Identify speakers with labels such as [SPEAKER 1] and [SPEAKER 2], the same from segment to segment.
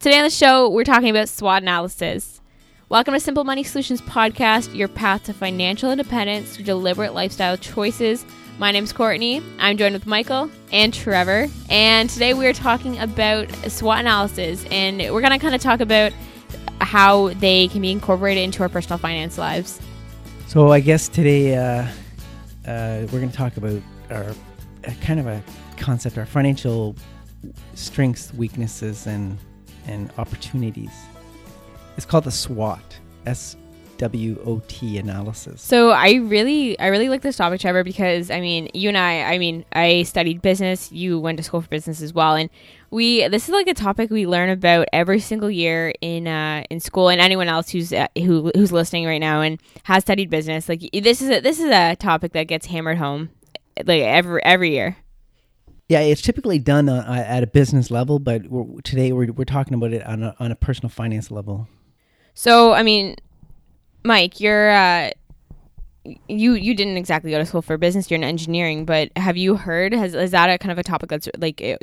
[SPEAKER 1] Today on the show, we're talking about SWOT analysis. Welcome to Simple Money Solutions Podcast, your path to financial independence through deliberate lifestyle choices. My name's Courtney. I'm joined with Michael and Trevor. And today we are talking about SWOT analysis. And we're going to kind of talk about how they can be incorporated into our personal finance lives.
[SPEAKER 2] So I guess today uh, uh, we're going to talk about our uh, kind of a concept, our financial strengths, weaknesses, and and opportunities. It's called the SWOT, S W O T analysis.
[SPEAKER 1] So I really, I really like this topic, Trevor, because I mean, you and I, I mean, I studied business. You went to school for business as well, and we. This is like a topic we learn about every single year in uh, in school, and anyone else who's uh, who who's listening right now and has studied business. Like this is a, this is a topic that gets hammered home, like every every year.
[SPEAKER 2] Yeah, it's typically done uh, at a business level, but we're, today we're, we're talking about it on a, on a personal finance level.
[SPEAKER 1] So, I mean, Mike, you're uh, you you didn't exactly go to school for business. You're in engineering, but have you heard? Has is that a kind of a topic that's like uh,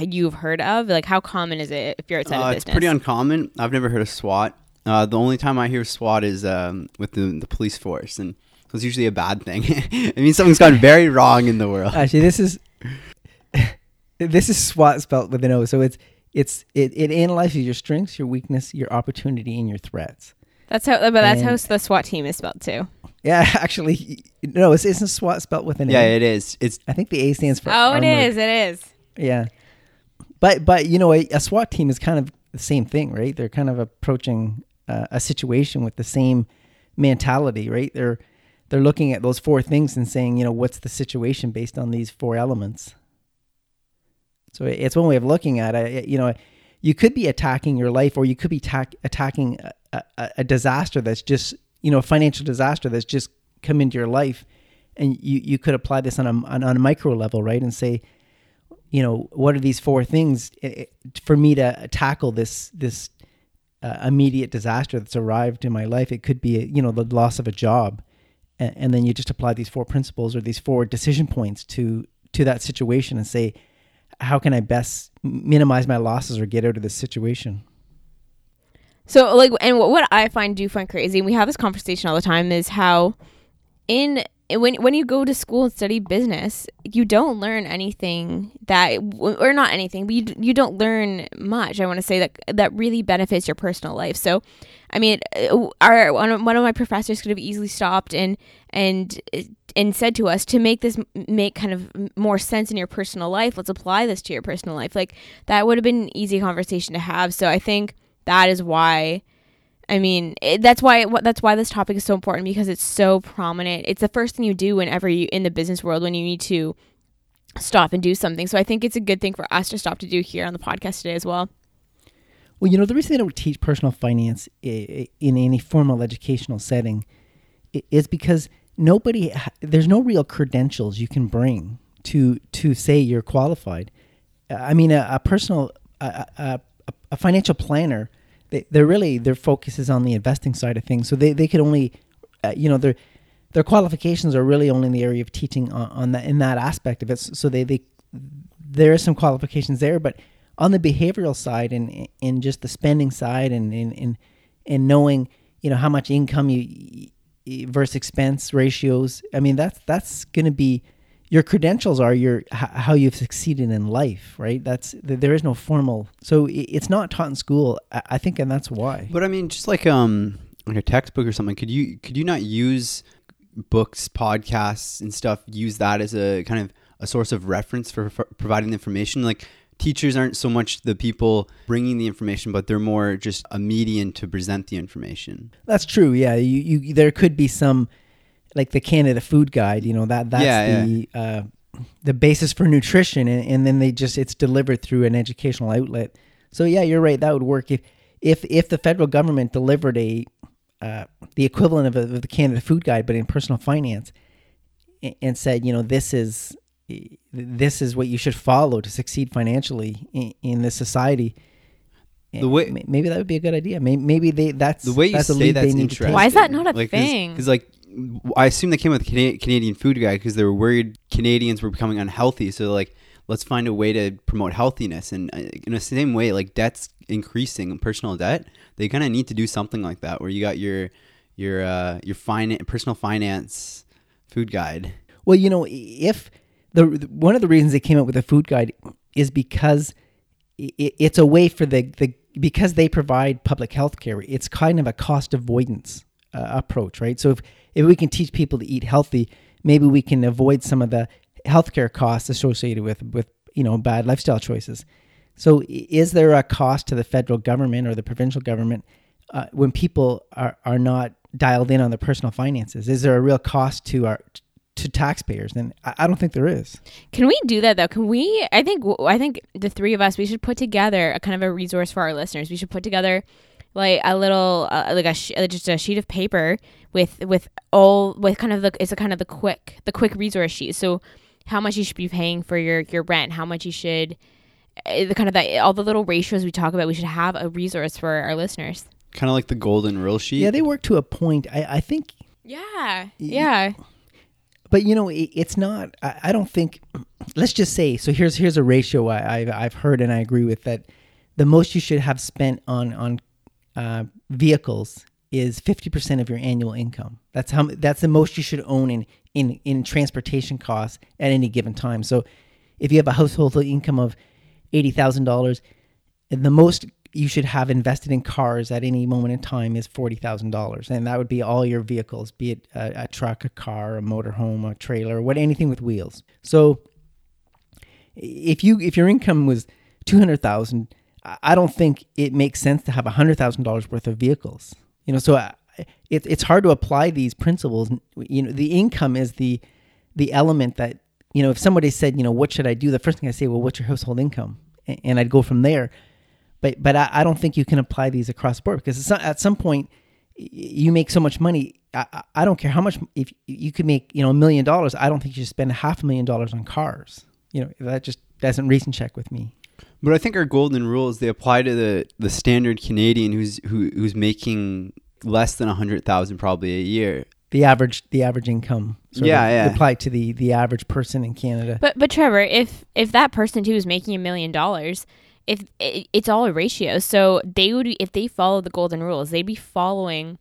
[SPEAKER 1] you've heard of? Like, how common is it if you're outside
[SPEAKER 3] uh,
[SPEAKER 1] of business?
[SPEAKER 3] It's pretty uncommon. I've never heard of SWAT. Uh, the only time I hear SWAT is um, with the, the police force, and it's usually a bad thing. I mean, something's gone very wrong in the world.
[SPEAKER 2] Actually, this is this is SWOT spelled with an O. So it's it's it, it analyzes your strengths, your weakness, your opportunity, and your threats.
[SPEAKER 1] That's how, but that's and, how the SWAT team is spelled too.
[SPEAKER 2] Yeah, actually, no, it's isn't SWAT spelled with an
[SPEAKER 3] yeah,
[SPEAKER 2] A.
[SPEAKER 3] Yeah, it is. It's.
[SPEAKER 2] I think the A stands for.
[SPEAKER 1] Oh,
[SPEAKER 2] armored.
[SPEAKER 1] it is. It is.
[SPEAKER 2] Yeah, but but you know, a, a, SWAT team is kind of the same thing, right? They're kind of approaching uh, a situation with the same mentality, right? They're they're looking at those four things and saying, you know, what's the situation based on these four elements. So it's one way of looking at it. You know, you could be attacking your life, or you could be ta- attacking a, a, a, disaster that's just, you know, a financial disaster that's just come into your life, and you you could apply this on a on, on a micro level, right, and say, you know, what are these four things for me to tackle this this uh, immediate disaster that's arrived in my life? It could be, you know, the loss of a job, and, and then you just apply these four principles or these four decision points to to that situation and say how can I best minimize my losses or get out of this situation?
[SPEAKER 1] So, like, and what, what I find do find crazy, and we have this conversation all the time, is how in when when you go to school and study business, you don't learn anything that, or not anything, but you you don't learn much. I want to say that that really benefits your personal life. So, I mean, uh, our one of, one of my professors could have easily stopped and and and said to us to make this make kind of more sense in your personal life. Let's apply this to your personal life. Like that would have been an easy conversation to have. So I think that is why I mean, it, that's why that's why this topic is so important because it's so prominent. It's the first thing you do whenever you in the business world when you need to stop and do something. So I think it's a good thing for us to stop to do here on the podcast today as well.
[SPEAKER 2] Well, you know, the reason they don't teach personal finance in any formal educational setting is because nobody there's no real credentials you can bring to to say you're qualified. I mean, a, a personal a, a, a financial planner they, they're really their focus is on the investing side of things. So they, they could only, uh, you know, their their qualifications are really only in the area of teaching on, on that in that aspect of it. So they they there is some qualifications there, but on the behavioral side and in just the spending side and in in and knowing you know how much income you versus expense ratios. I mean that's that's going to be your credentials are your how you've succeeded in life, right? That's there is no formal, so it's not taught in school. I think, and that's why.
[SPEAKER 3] But I mean, just like um, like a textbook or something, could you could you not use books, podcasts, and stuff? Use that as a kind of a source of reference for, for providing information, like teachers aren't so much the people bringing the information, but they're more just a median to present the information.
[SPEAKER 2] That's true. Yeah, you, you there could be some like the Canada Food Guide. You know that that's yeah, the yeah. Uh, the basis for nutrition, and, and then they just it's delivered through an educational outlet. So yeah, you're right. That would work if if if the federal government delivered a uh, the equivalent of, a, of, the Canada Food Guide, but in personal finance, and, and said, you know, this is this is what you should follow to succeed financially in, in this society. The way maybe that would be a good idea. Maybe, maybe they that's
[SPEAKER 3] the way you
[SPEAKER 2] that's
[SPEAKER 3] say that's interesting.
[SPEAKER 1] Why is that not a
[SPEAKER 3] like,
[SPEAKER 1] thing?
[SPEAKER 3] Because like I assume they came with Canadian food guide because they were worried Canadians were becoming unhealthy. So like let's find a way to promote healthiness. And uh, in the same way, like debt's increasing, and personal debt, they kind of need to do something like that, where you got your your uh, your finan- personal finance food guide.
[SPEAKER 2] Well, you know, if the one of the reasons they came up with a food guide is because it, it's a way for the the because they provide public health care. It's kind of a cost avoidance uh, approach, right? So if if we can teach people to eat healthy, maybe we can avoid some of the healthcare costs associated with with you know bad lifestyle choices. So is there a cost to the federal government or the provincial government uh, when people are are not dialed in on their personal finances? Is there a real cost to our to taxpayers? then I, I don't think there is.
[SPEAKER 1] Can we do that though? Can we? I think I think the three of us we should put together a kind of a resource for our listeners. We should put together like a little uh, like a sh- just a sheet of paper with with all with kind of the it's a kind of the quick the quick resource sheet. So how much you should be paying for your your rent, how much you should uh, the kind of that all the little ratios we talk about. We should have a resource for our listeners.
[SPEAKER 3] Kind of like the golden rule sheet.
[SPEAKER 2] Yeah, they work to a point. I, I think
[SPEAKER 1] Yeah, yeah.
[SPEAKER 2] But you know it, it's not I, I don't think let's just say so here's here's a ratio I, I've, I've heard and i agree with that the most you should have spent on on uh, vehicles is 50% of your annual income. That's how that's the most you should own in in in transportation costs at any given time. So if you have a household income of $80000 the most you should have invested in cars at any moment in time is forty thousand dollars, and that would be all your vehicles, be it a, a truck, a car, a motorhome, a trailer, what anything with wheels. So, if you if your income was two hundred thousand, I don't think it makes sense to have hundred thousand dollars worth of vehicles. You know, so I, it, it's hard to apply these principles. You know, the income is the the element that you know. If somebody said, you know, what should I do? The first thing I say, well, what's your household income? And I'd go from there but but I, I, don't think you can apply these across the board because not, at some point you make so much money. I, I don't care how much if you could make you know a million dollars. I don't think you should spend half a million dollars on cars. You know that just doesn't reason check with me.
[SPEAKER 3] But I think our golden rules they apply to the the standard Canadian who's who, who's making less than a hundred thousand probably a year.
[SPEAKER 2] The average the average income.
[SPEAKER 3] yeah, yeah.
[SPEAKER 2] Apply to the the average person in Canada.
[SPEAKER 1] But but Trevor, if if that person too is making a million dollars, if it, it's all a ratio, so they would if they follow the golden rules, they'd be following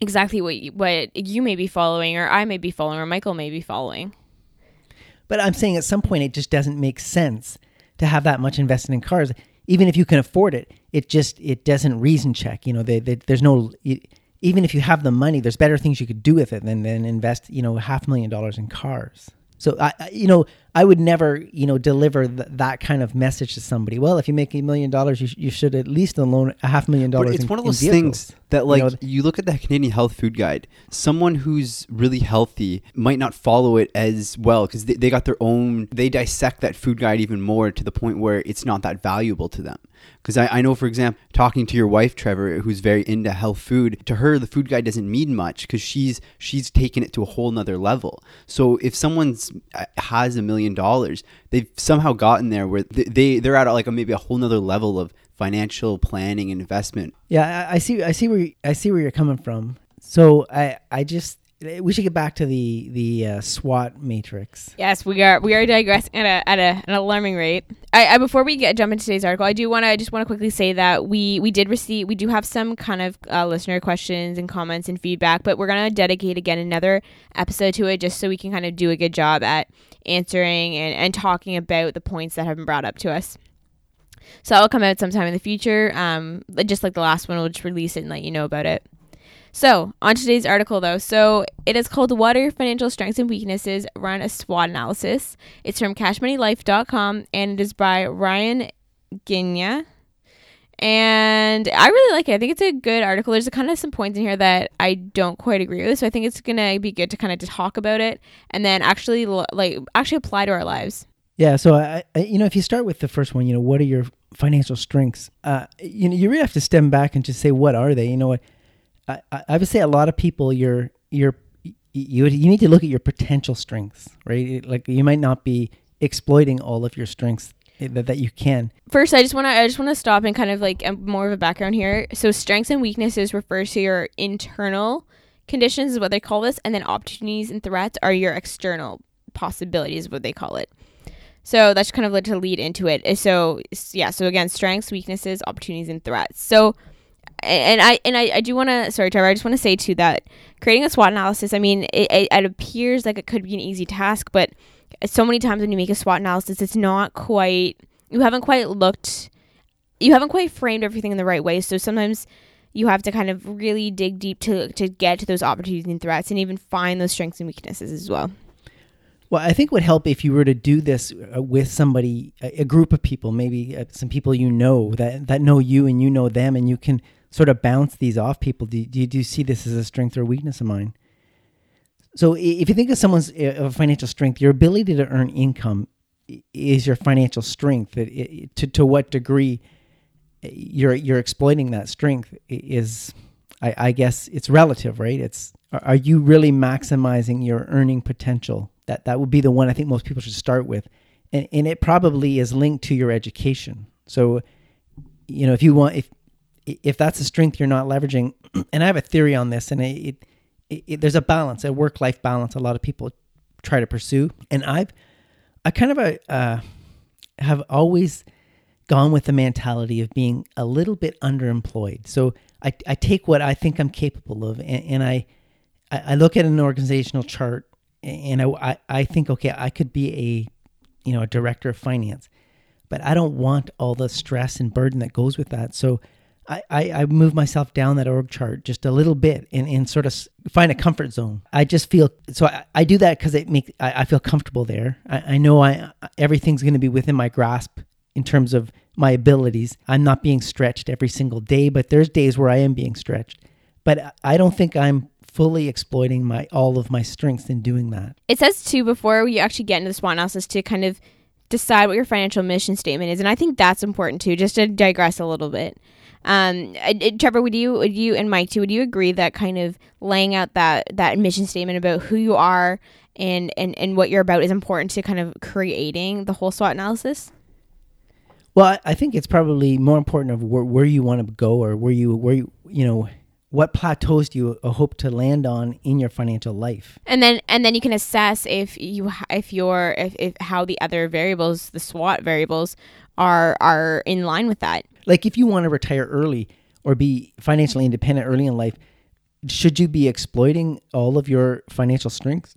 [SPEAKER 1] exactly what you, what you may be following, or I may be following, or Michael may be following.
[SPEAKER 2] But I'm saying at some point it just doesn't make sense to have that much invested in cars, even if you can afford it. It just it doesn't reason check. You know, they, they, there's no. even if you have the money, there's better things you could do with it than than invest. You know, half a million dollars in cars. So I, you know, I would never, you know, deliver th- that kind of message to somebody. Well, if you make a million dollars, you, sh- you should at least loan a half million dollars.
[SPEAKER 3] But it's
[SPEAKER 2] in,
[SPEAKER 3] one of those
[SPEAKER 2] things
[SPEAKER 3] that, like, you, know, you, look at the Canadian Health Food Guide. Someone who's really healthy might not follow it as well because they, they got their own. They dissect that food guide even more to the point where it's not that valuable to them. Because I, I know, for example, talking to your wife, Trevor, who's very into health food, to her the food guide doesn't mean much because she's she's taken it to a whole nother level. So if someone's uh, has a million dollars, they've somehow gotten there where they, they they're at like a, maybe a whole nother level of financial planning and investment.
[SPEAKER 2] Yeah, I, I see. I see where I see where you're coming from. So I I just we should get back to the the uh, SWOT matrix.
[SPEAKER 1] Yes, we are we are digressing at a at a, an alarming rate. I, I before we get jump into today's article, I do want to just want to quickly say that we we did receive we do have some kind of uh, listener questions and comments and feedback, but we're gonna dedicate again another episode to it just so we can kind of do a good job at answering and and talking about the points that have been brought up to us. So that'll come out sometime in the future. Um, just like the last one, we'll just release it and let you know about it. So, on today's article, though, so it is called What Are Your Financial Strengths and Weaknesses? Run a SWOT Analysis. It's from cashmoneylife.com and it is by Ryan Guina. And I really like it. I think it's a good article. There's a kind of some points in here that I don't quite agree with. So I think it's going to be good to kind of talk about it and then actually like actually apply to our lives.
[SPEAKER 2] Yeah. So I, I, you know, if you start with the first one, you know, what are your financial strengths? Uh, you know, you really have to stem back and just say, what are they? You know what? I, I would say a lot of people you're you're you you need to look at your potential strengths, right? Like you might not be exploiting all of your strengths that, that you can.
[SPEAKER 1] First, I just want to I just want to stop and kind of like um, more of a background here. So, strengths and weaknesses refers to your internal conditions is what they call this, and then opportunities and threats are your external possibilities, is what they call it. So that's kind of like to lead into it. So yeah, so again, strengths, weaknesses, opportunities, and threats. So and I and I, I do want to sorry Trevor I just want to say too that creating a SWOT analysis I mean it, it, it appears like it could be an easy task but so many times when you make a SWOT analysis it's not quite you haven't quite looked you haven't quite framed everything in the right way. So sometimes you have to kind of really dig deep to to get to those opportunities and threats and even find those strengths and weaknesses as well.
[SPEAKER 2] Well, I think would help if you were to do this uh, with somebody, a, group of people, maybe uh, some people you know that that know you and you know them, and you can sort of bounce these off people. Do, do, do you see this as a strength or weakness of mine? So if you think of someone's uh, financial strength, your ability to earn income is your financial strength. It, it, to to what degree uh, you're you're exploiting that strength is, I, I guess, it's relative, right? It's are you really maximizing your earning potential? That that would be the one I think most people should start with, and and it probably is linked to your education. So, you know, if you want if if that's a strength you're not leveraging, and I have a theory on this, and it, it, it there's a balance, a work life balance. A lot of people try to pursue, and I've I kind of a, uh, have always gone with the mentality of being a little bit underemployed. So I, I take what I think I'm capable of, and, and I I look at an organizational chart, and I I think okay, I could be a you know a director of finance, but I don't want all the stress and burden that goes with that. So I, I, move myself down that org chart just a little bit and, and sort of find a comfort zone. I just feel so I, I do that because it makes I, I, feel comfortable there. I, I know I everything's going to be within my grasp in terms of my abilities. I'm not being stretched every single day, but there's days where I am being stretched. But I don't think I'm fully exploiting my all of my strengths in doing that.
[SPEAKER 1] It says too before you actually get into the SWOT analysis to kind of decide what your financial mission statement is, and I think that's important too. Just to digress a little bit um, Trevor, would you, would you, and Mike too, would you agree that kind of laying out that that mission statement about who you are and and and what you're about is important to kind of creating the whole SWOT analysis?
[SPEAKER 2] Well, I think it's probably more important of where, where you want to go or where you where you you know what plateaus do you hope to land on in your financial life
[SPEAKER 1] and then and then you can assess if you if your if, if how the other variables the swot variables are are in line with that
[SPEAKER 2] like if you want to retire early or be financially independent early in life, should you be exploiting all of your financial strengths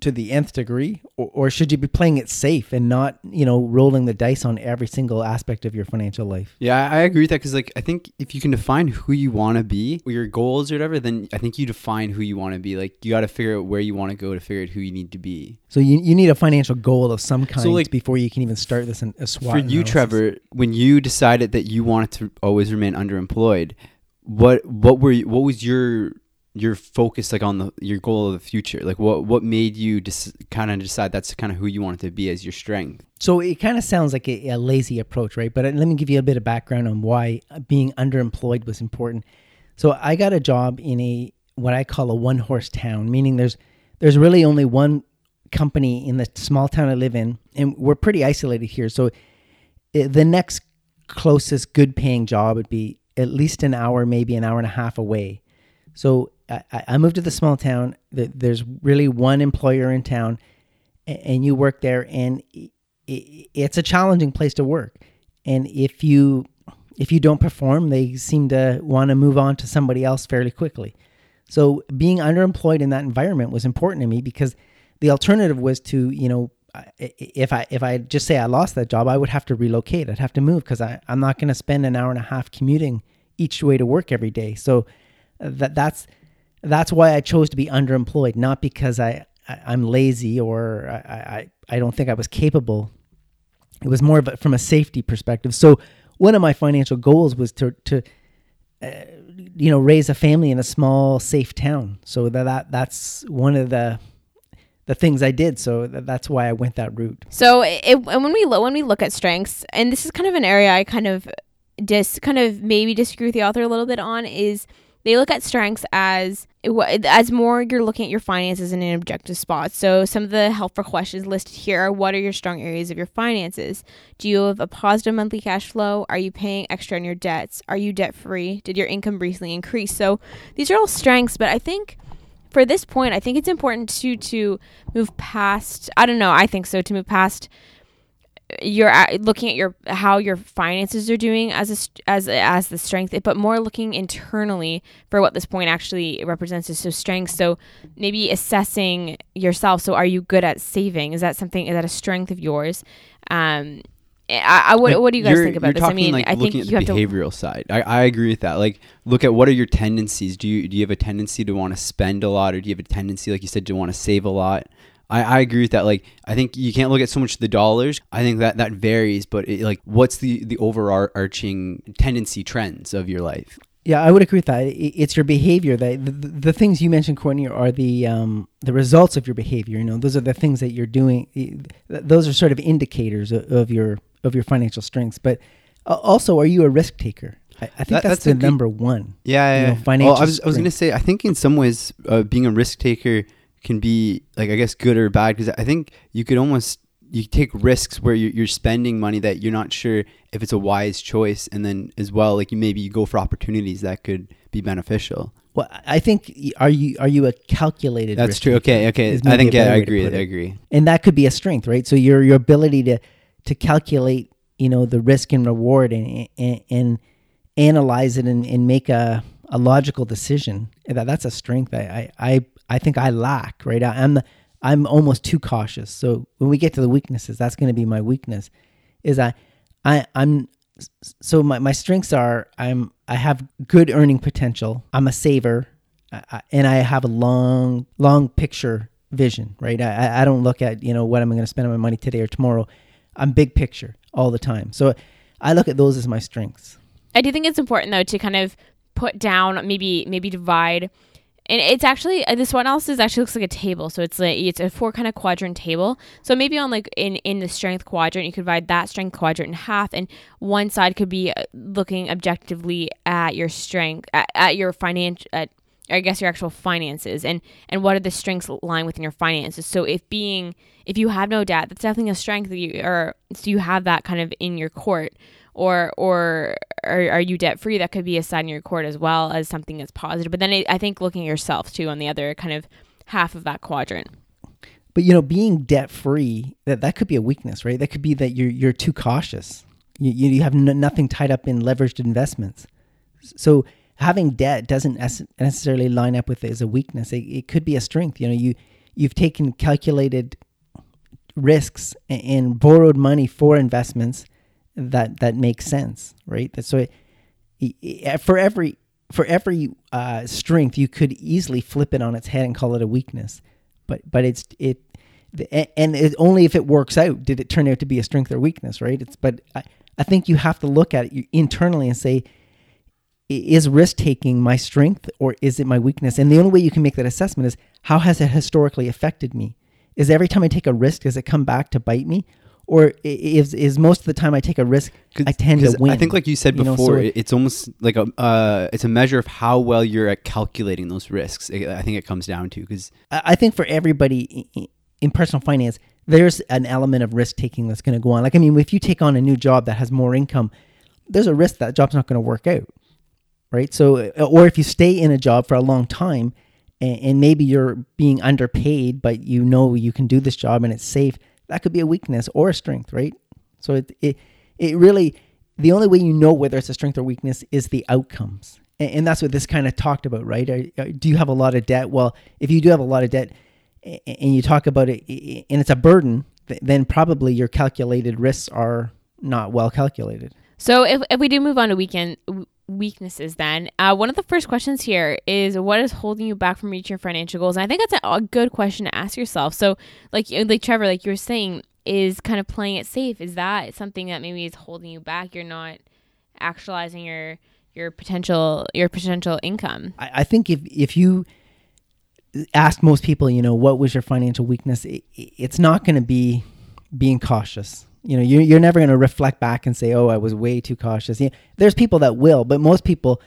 [SPEAKER 2] to the nth degree or, or, should you be playing it safe and not you know rolling the dice on every single aspect of your financial life?
[SPEAKER 3] Yeah i agree with that because like i think if you can define who you want to be or your goals or whatever then i think you define who you want to be. Like you got to figure out where you want to go to figure out who you need to be.
[SPEAKER 2] So you, you need a financial goal of some kind so like, before you can even start this in a SWOT
[SPEAKER 3] for you trevor when you decided that you wanted to always remain underemployed what what were you, what was your your focus like on the your goal of the future? Like what what made you just kind of decide that's kind of who you wanted to be as your strength?
[SPEAKER 2] So it kind of sounds like a, a, lazy approach right? But uh, let me give you a bit of background on why being underemployed was important. So i got a job in a what i call a one horse town meaning there's there's really only one company in the small town i live in and we're pretty isolated here. So uh, the next closest good paying job would be at least an hour maybe an hour and a half away. So I, I moved to the small town. There's really one employer in town, and you work there, and it's a challenging place to work. And if you if you don't perform, they seem to want to move on to somebody else fairly quickly. So being underemployed in that environment was important to me because the alternative was to you know if I if I just say I lost that job, I would have to relocate. I'd have to move because I'm not going to spend an hour and a half commuting each way to work every day. So uh, that that's that's why I chose to be underemployed, not because I, I am lazy or I, I I don't think I was capable. It was more of a, from a safety perspective. So one of my financial goals was to to uh, you know raise a family in a small safe town. So that, that that's one of the the things I did. So that's why I went that route.
[SPEAKER 1] So it, when we when we look at strengths, and this is kind of an area I kind of dis kind of maybe disagree with the author a little bit on is they look at strengths as as more you're looking at your finances in an objective spot. So some of the helpful questions listed here are what are your strong areas of your finances? Do you have a positive monthly cash flow? Are you paying extra on your debts? Are you debt free? Did your income recently increase? So these are all strengths, but I think for this point, I think it's important to to move past I don't know, I think so to move past you're looking at your how your finances are doing as a as as the strength, but more looking internally for what this point actually represents is so strength. So maybe assessing yourself. So are you good at saving? Is that something? Is that a strength of yours? Um, I, I what,
[SPEAKER 3] Like,
[SPEAKER 1] what do you guys think about this? I mean,
[SPEAKER 3] like,
[SPEAKER 1] I think
[SPEAKER 3] looking
[SPEAKER 1] you
[SPEAKER 3] at
[SPEAKER 1] have
[SPEAKER 3] the
[SPEAKER 1] to.
[SPEAKER 3] behavioral side. I, I agree with that. Like, look at what are your tendencies. Do you do you have a tendency to want to spend a lot, or do you have a tendency, like you said, to want to save a lot? I, I agree with that. Like, I think you can't look at so much the dollars. I think that that varies, but it, like, what's the the overarching tendency trends of your life?
[SPEAKER 2] Yeah, I would agree with that. It's your behavior that the, the, things you mentioned, Courtney, are the um, the results of your behavior. You know, those are the things that you're doing. Those are sort of indicators of, of your of your financial strengths. But uh, also, are you a risk taker? I, I think
[SPEAKER 3] That-
[SPEAKER 2] that's,
[SPEAKER 3] that's
[SPEAKER 2] the number one.
[SPEAKER 3] Yeah,
[SPEAKER 2] You know,
[SPEAKER 3] yeah. Well, I was I was gonna say I think in some ways uh, being a risk taker can be like I guess good or bad because I think you could almost you take risks where you're, you're spending money that you're not sure if it's a wise choice, and then as well like you maybe you go for opportunities that could be beneficial.
[SPEAKER 2] Well, I think are you are you a calculated?
[SPEAKER 3] That's true. Okay, okay. I think yeah, I agree. I agree.
[SPEAKER 2] and that could be a strength, right? So your your ability to to calculate, you know, the risk and reward and and, and analyze it and, and make a, a logical decision. That that's a strength I I I, I think I lack, right? I, I'm the, I'm almost too cautious. So when we get to the weaknesses, that's going to be my weakness. Is I I I'm so my, my strengths are I'm I have good earning potential. I'm a saver, I, and I have a long long picture vision. Right, I, I- I don't look at you know what I'm going to spend my money today or tomorrow. I'm big picture all the time. So I look at those as my strengths.
[SPEAKER 1] I do think it's important though to kind of put down, maybe maybe divide, and it's actually uh, this one analysis actually looks like a table. So it's like it's a four kind of quadrant table. So maybe on like in in the strength quadrant, you could divide that strength quadrant in half, and one side could be uh, looking objectively at your strength, at, at your financial, at I guess your actual finances, and and what are the strengths lying within your finances. So if being if you have no debt, that's definitely a strength that you or so you have that kind of in your court or or are, are you debt free that could be a side in your court as well as something that's positive but then it, i think looking at yourself too on the other kind of half of that quadrant
[SPEAKER 2] But you know, being debt free that that could be a weakness, right? That could be that you're you're too cautious. You you have nothing tied up in leveraged investments. So having debt doesn't nece- necessarily line up with it as a weakness. It, it could be a strength. You know, you you've taken calculated risks a- and borrowed money for investments that that make sense, right? So it, for every for every uh, strength, you could easily flip it on its head and call it a weakness. But but it's it, and it, only if it works out did it turn out to be a strength or weakness, right? It's but I, I think you have to look at it internally and say, is risk taking my strength or is it my weakness? And the only way you can make that assessment is how has it historically affected me? Is every time I take a risk, does it come back to bite me? Or is is most of the time I take a risk, I tend to win?
[SPEAKER 3] I think, like you said
[SPEAKER 2] you know,
[SPEAKER 3] before,
[SPEAKER 2] so-
[SPEAKER 3] it- it's almost like a uh, it's a measure of how well you're at calculating those risks. I think it comes down to because
[SPEAKER 2] I think for everybody in personal finance, there's an element of risk taking that's going to go on. Like, I mean, if you take on a new job that has more income, there's a risk that job's not going to work out, right? So, uh, or if you stay in a job for a long time and, and maybe you're being underpaid, but you know you can do this job and it's safe, that could be a weakness or a strength, right? So it it it really the only way you know whether it's a strength or weakness is the outcomes, and, and that's what this kind of talked about, right? Are- are- do you have a lot of debt? Well, if you do have a lot of debt, a- and you talk about it, and it's a burden, th- then probably your calculated risks are not well calculated.
[SPEAKER 1] so if, if we do move on to weekend weaknesses then. Uh, one of the first questions here is what is holding you back from reaching your financial goals? And i think that's a, a good question to ask yourself. So like like trevor like you were saying is kind of playing it safe? Is that something that maybe is holding you back? You're not actualizing your your potential your potential income.
[SPEAKER 2] I, I think if if you ask most people, you know, what was your financial weakness, it, it's not going to be being cautious. You know, you're, you're never going to reflect back and say, "Oh, I was way too cautious." You know, there's people that will, but most people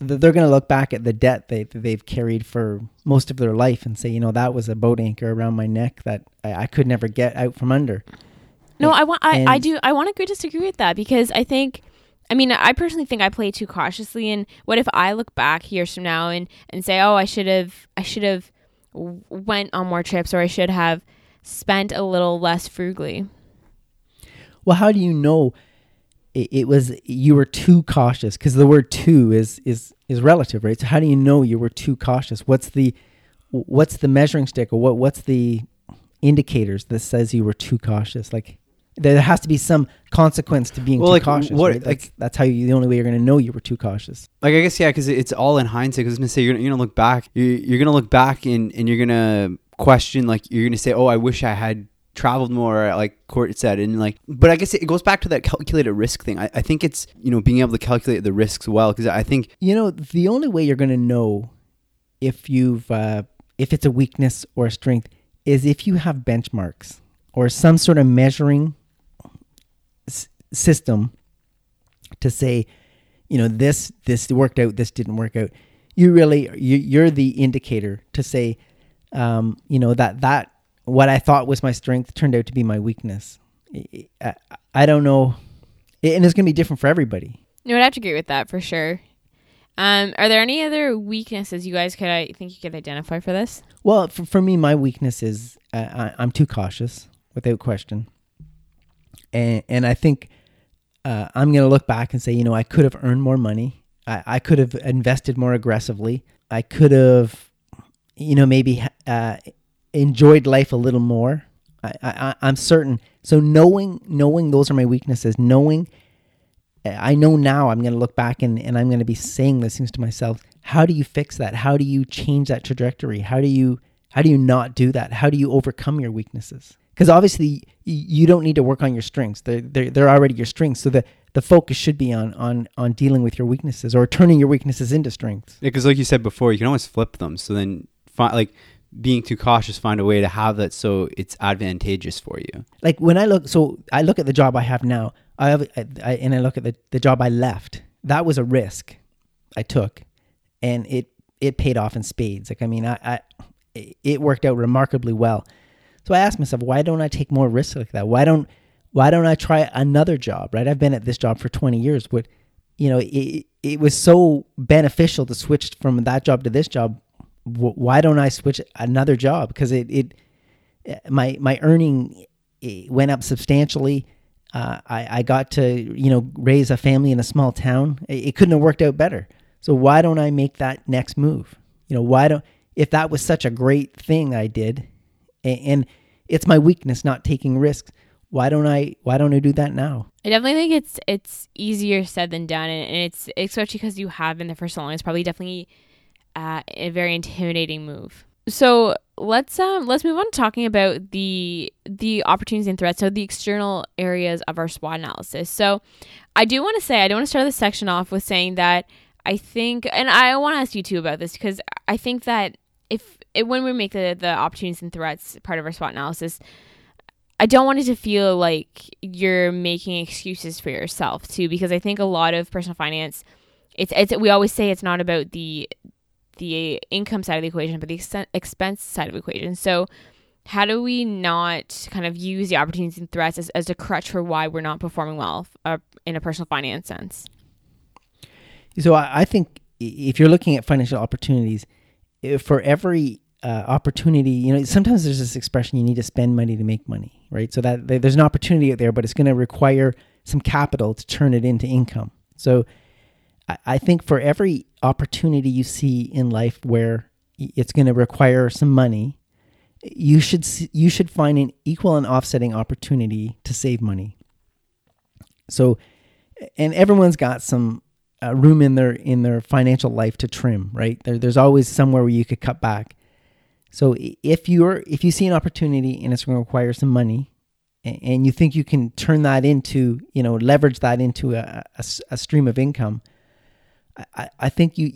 [SPEAKER 2] they're going to look back at the debt they they've carried for most of their life and say, "You know, that was a boat anchor around my neck that I, I could never get out from under."
[SPEAKER 1] No, I want. I, I do. I want to agree disagree with that because I think. I mean, I personally think I play too cautiously. And what if I look back years from now and and say, oh, I should have, I should have went on more trips, or I should have spent a little less frugally.
[SPEAKER 2] Well, how do you know it, it was you were too cautious? Because the word "too" is is is relative, right? So how do you know you were too cautious? What's the what's the measuring stick, or what what's the indicators that says you were too cautious? Like there has to be some consequence to being
[SPEAKER 3] Well,
[SPEAKER 2] too
[SPEAKER 3] like,
[SPEAKER 2] cautious.
[SPEAKER 3] what-
[SPEAKER 2] right? That's, that's how you. The only way you're going to know you were too cautious.
[SPEAKER 3] like I guess yeah, because it's all in hindsight. Because I was gonna say you're you're gonna look back, you're, you're gonna look back and and you're gonna question like you're gonna say, oh, I wish I had traveled more, like Court said, and like. But I guess it goes back to that calculated risk thing. I, I think it's you know being able to calculate the risks well because I think
[SPEAKER 2] You know, the only way you're going to know if you've uh, if it's a weakness or a strength is if you have benchmarks or some sort of measuring s- system to say, you know, this this worked out, this didn't work out. You really you, you're the indicator to say, um, you know, that that what I thought was my strength turned out to be my weakness. I, I, don't know, and it's going to be different for everybody.
[SPEAKER 1] No, I'd have to agree with that for sure. Um, are there any other weaknesses you guys could I think you could identify for this?
[SPEAKER 2] Well, for, for me, my weakness is uh, I, I'm too cautious, without question. And and I think uh, I'm going to look back and say, you know, I could have earned more money. I, I could have invested more aggressively. I could have, you know, maybe uh, enjoyed life a little more. I, I, I'm certain. So knowing knowing those are my weaknesses, knowing I know now I'm going to look back and, and I'm going to be saying these things to myself. How do you fix that? How do you change that trajectory? How do you how do you not do that? How do you overcome your weaknesses? Because obviously you don't need to work on your strengths. They're, they're, they're already your strengths. So the, the focus should be on, on, on dealing with your weaknesses or turning your weaknesses into strengths.
[SPEAKER 3] because like you said before, you can always flip them. So then find like being too cautious, find a way to have that so it's advantageous for you.
[SPEAKER 2] Like when I look, so I look at the job I have now, I have, I, I, and I look at the, the job I left. That was a risk I took, and it it paid off in spades. Like I mean, I, I it worked out remarkably well. So I asked myself, why don't I take more risks like that? Why don't why don't I try another job? Right? I've been at this job for twenty years. But you know, it it was so beneficial to switch from that job to this job. Wh- Why don't I switch another job? Because it it my my earning eh, went up substantially. Uh, I I got to you know raise a family in a small town. It, it couldn't have worked out better. So why don't I make that next move? You know why don't if that was such a great thing I did, and, and it's my weakness not taking risks. Why don't I why don't I do that now?
[SPEAKER 1] I definitely think it's it's easier said than done, and it's especially because you have been there for so long. It's probably definitely uh, a very intimidating move. So let's um let's move on to talking about the the opportunities and threats. So the external areas of our SWOT analysis. So I do want to say I don't want to start this section off with saying that I think, and I want to ask you too about this because I think that if it, when we make the the opportunities and threats part of our SWOT analysis, I don't want it to feel like you're making excuses for yourself too, because I think a lot of personal finance, it's it's we always say it's not about the the income side of the equation, but the expense side of the equation. So how do we not kind of use the opportunities and threats as, as a crutch for why we're not performing well uh, in a personal finance sense?
[SPEAKER 2] So I, I think if you're looking at financial opportunities, if for every uh, opportunity, you know, sometimes there's this expression you need to spend money to make money, right? So that there's an opportunity out there, but it's going to require some capital to turn it into income. So I, think for every opportunity you see in life where it's going to require some money, you should you should find an equal and offsetting opportunity to save money. So, and everyone's got some uh, room in their in their financial life to trim, right? There, there's always somewhere where you could cut back. So if you're if you see an opportunity and it's going to require some money, a- and you think you can turn that into you know leverage that into a a stream of income, I- I, think you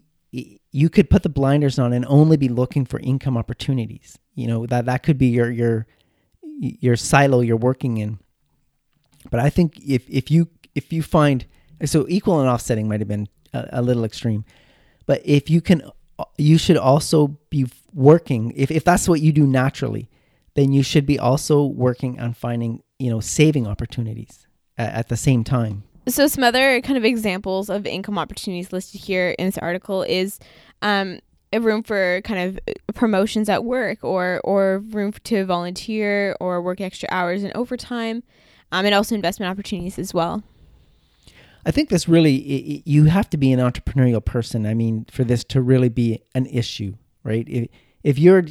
[SPEAKER 2] you could put the blinders on and only be looking for income opportunities. You know that that could be your your your silo you're working in. But I think if if you if you find so equal and offsetting might have been a, a little extreme, but if you can, uh, you should also be working. If if that's what you do naturally, then you should be also working on finding you know saving opportunities at, at the same time.
[SPEAKER 1] So some other kind of examples of income opportunities listed here in this article is um, a room for kind of promotions at work or or room to volunteer or work extra hours and overtime. um, and also investment opportunities as well.
[SPEAKER 2] I think this really i i you have to be an entrepreneurial person. I mean, for this to really be an issue, right? If if you're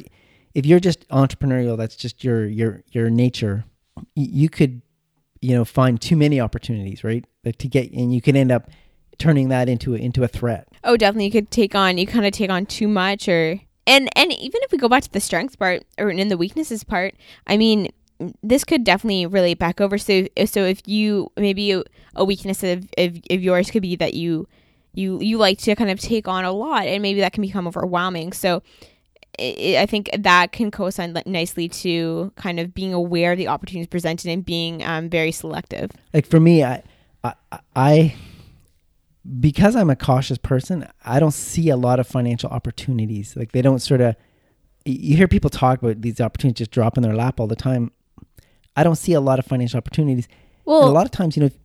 [SPEAKER 2] if you're just entrepreneurial, that's just your your your nature. You could, you know, find too many opportunities, right? Like to get, and you can end up turning that into a, into a threat.
[SPEAKER 1] Oh, definitely. You could take on, you kind of take on too much, or and and even if we go back to the strengths part or in the weaknesses part, I mean, this could definitely relate back over. So so if you maybe a, weakness of, of of yours could be that you you you like to kind of take on a lot, and maybe that can become overwhelming. So. I I think that can co-sign nicely to kind of being aware of the opportunities presented and being um, very selective.
[SPEAKER 2] like for me I, I i because i'm a cautious person i don't see a lot of financial opportunities like they don't sort of you hear people talk about these opportunities just drop in their lap all the time i don't see a lot of financial opportunities and
[SPEAKER 1] Well,
[SPEAKER 2] a lot of times you know if,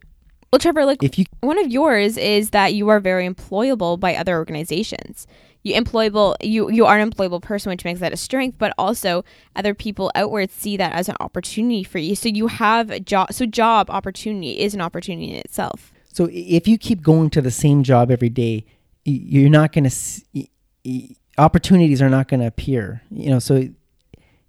[SPEAKER 1] well, Trevor, like
[SPEAKER 2] if you
[SPEAKER 1] one of yours is that you are very employable by other organizations. You employable you you are an employable person, which makes that a strength, but also other people outwards see that as an opportunity for you. So you have a job. So job opportunity is an opportunity in itself.
[SPEAKER 2] so if you keep going to the same job every day you're not going to opportunities are not going to appear you know so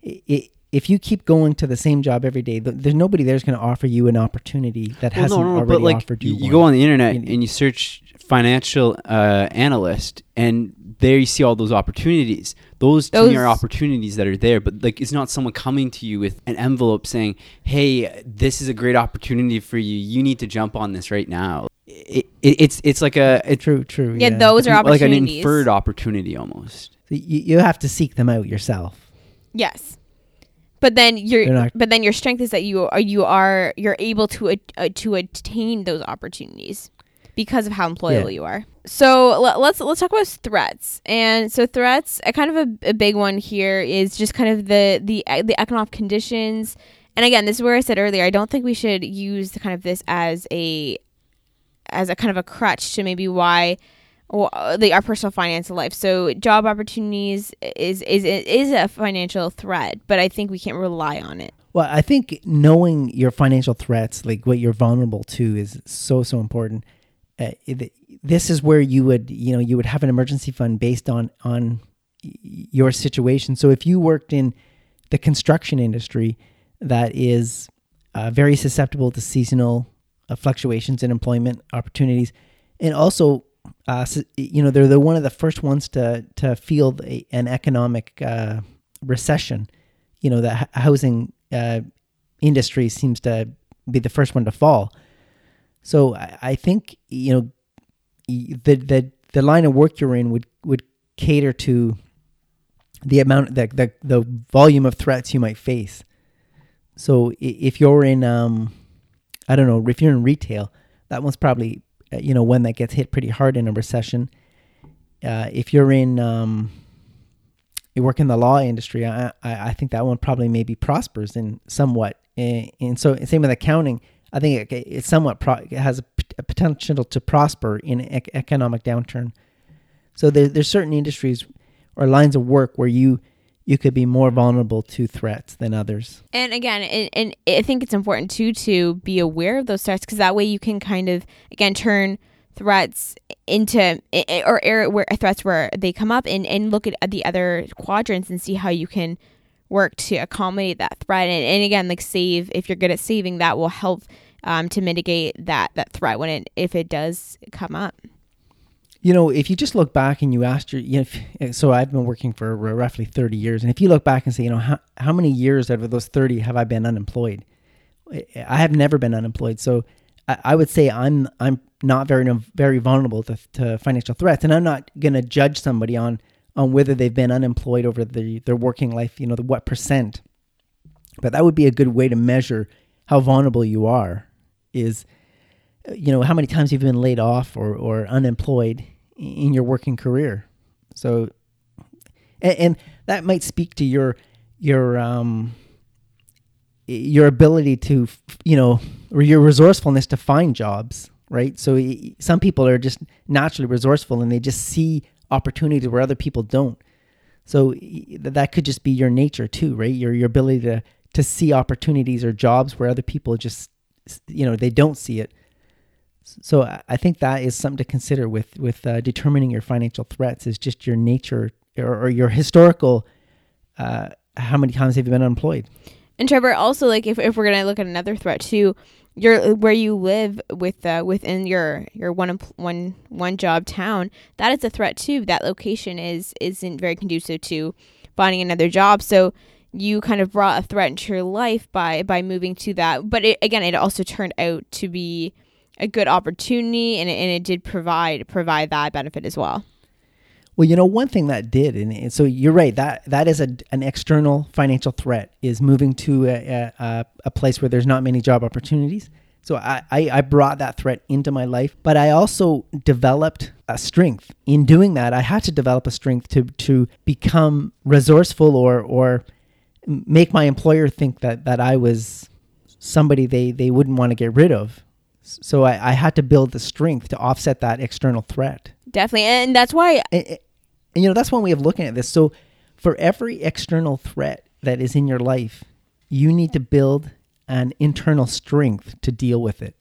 [SPEAKER 2] i i if you keep going to the same job every day, th- there's nobody there's going to offer you an opportunity that
[SPEAKER 3] Well,
[SPEAKER 2] hasn't
[SPEAKER 3] no, no,
[SPEAKER 2] already
[SPEAKER 3] but like
[SPEAKER 2] offered
[SPEAKER 3] you,
[SPEAKER 2] you.
[SPEAKER 3] you
[SPEAKER 2] one.
[SPEAKER 3] go on the internet
[SPEAKER 2] You-
[SPEAKER 3] and you search financial uh, analyst, and there you see all those opportunities. Those, to me are opportunities that are there, but like it's not someone coming to you with an envelope saying, "Hey, this is a great opportunity for you. You need to jump on this right now." It, it, it's it's like a it's
[SPEAKER 2] True, true.
[SPEAKER 1] Yeah, those are
[SPEAKER 3] like an inferred opportunity almost.
[SPEAKER 2] So you, you have to seek them out yourself.
[SPEAKER 1] Yes. But then your but then your strength is that you are you are you're able to uh, to attain those opportunities because of how employable
[SPEAKER 2] Yeah.
[SPEAKER 1] you are. So let, let's let's talk about threats. And so threats, a kind of a, a big one here is just kind of the the the economic conditions. And again, this is where I said earlier, I don't think we should use the kind of this as a as a kind of a crutch to maybe why well, the our personal finance life. So job opportunities is is is a financial threat, but I think we can't rely on it.
[SPEAKER 2] Well, I think knowing your financial threats, like what you're vulnerable to, is so so important. Uh, this is where you would, you know, you would have an emergency fund based on on your situation. So if you worked in the construction industry, that is uh, very susceptible to seasonal uh, fluctuations in employment opportunities, and also, uh, you know, they're the one of the first ones to to feel a, an economic uh, recession. You know, the housing industry seems to be the first one to fall. So I, I think you know the the the line of work you're in would would cater to the amount the the, the volume of threats you might face. So if you're in um I don't know if you're in retail, that one's probably uh, you know one that gets hit pretty hard in a recession. Uh, if you're in um, you work in the law industry, I, I I think that one probably maybe prospers in somewhat. And, and so same with accounting. I think it, it's somewhat pro, it has a, potential to prosper in ec- economic downturn. So there, there's certain industries or lines of work where you you could be more vulnerable to threats than others.
[SPEAKER 1] And again, and, and I think it's important too to be aware of those threats because that way you can kind of again turn threats into i- i- or where threats where they come up and, and look at the other quadrants and see how you can work to accommodate that threat and, and again like save if you're good at saving that will help um, to mitigate that that threat when it if it does come up
[SPEAKER 2] You know, if you just look back and you asked your, you know, if, so I've been working for roughly 30 years. And if you look back and say, you know, how, how many years out of those 30 have I been unemployed? I- have never been unemployed. So I, I would say I'm, I'm not very, very vulnerable to, to financial threats. And I'm not going to judge somebody on, on whether they've been unemployed over the, their working life, you know, the what percent. But that would be a good way to measure how vulnerable you are is, you know how many times you've been laid off or, or unemployed in your working career so and, and that might speak to your your um your ability to you know or your resourcefulness to find jobs right so some people are just naturally resourceful and they just see opportunities where other people don't so that could just be your nature too right your your ability to to see opportunities or jobs where other people just you know they don't see it. So I- I think that is something to consider with with uh, determining your financial threats is just your nature or, or your historical. Uh, how many times have you been unemployed?
[SPEAKER 1] And Trevor, also like if, if we're gonna look at another threat too, your where you live with uh, within your your one one one job town, that is a threat too. That location is isn't very conducive to finding another job. So you kind of brought a threat into your life by by moving to that. But it, again, it also turned out to be a good opportunity, and it, and it did provide provide that benefit as well.
[SPEAKER 2] Well, you know, one thing that did, and, so you're right that that is a, an external financial threat is moving to a, a, a place where there's not many job opportunities. So I, I, I brought that threat into my life, but I also developed a strength in doing that. I had to develop a strength to to become resourceful or or make my employer think that that I was somebody they they wouldn't want to get rid of. So I, I had to build the strength to offset that external threat.
[SPEAKER 1] Definitely, and that's why
[SPEAKER 2] And, and you know that's one way of looking at this. So for every external threat that is in your life, you need to build an internal strength to deal with it.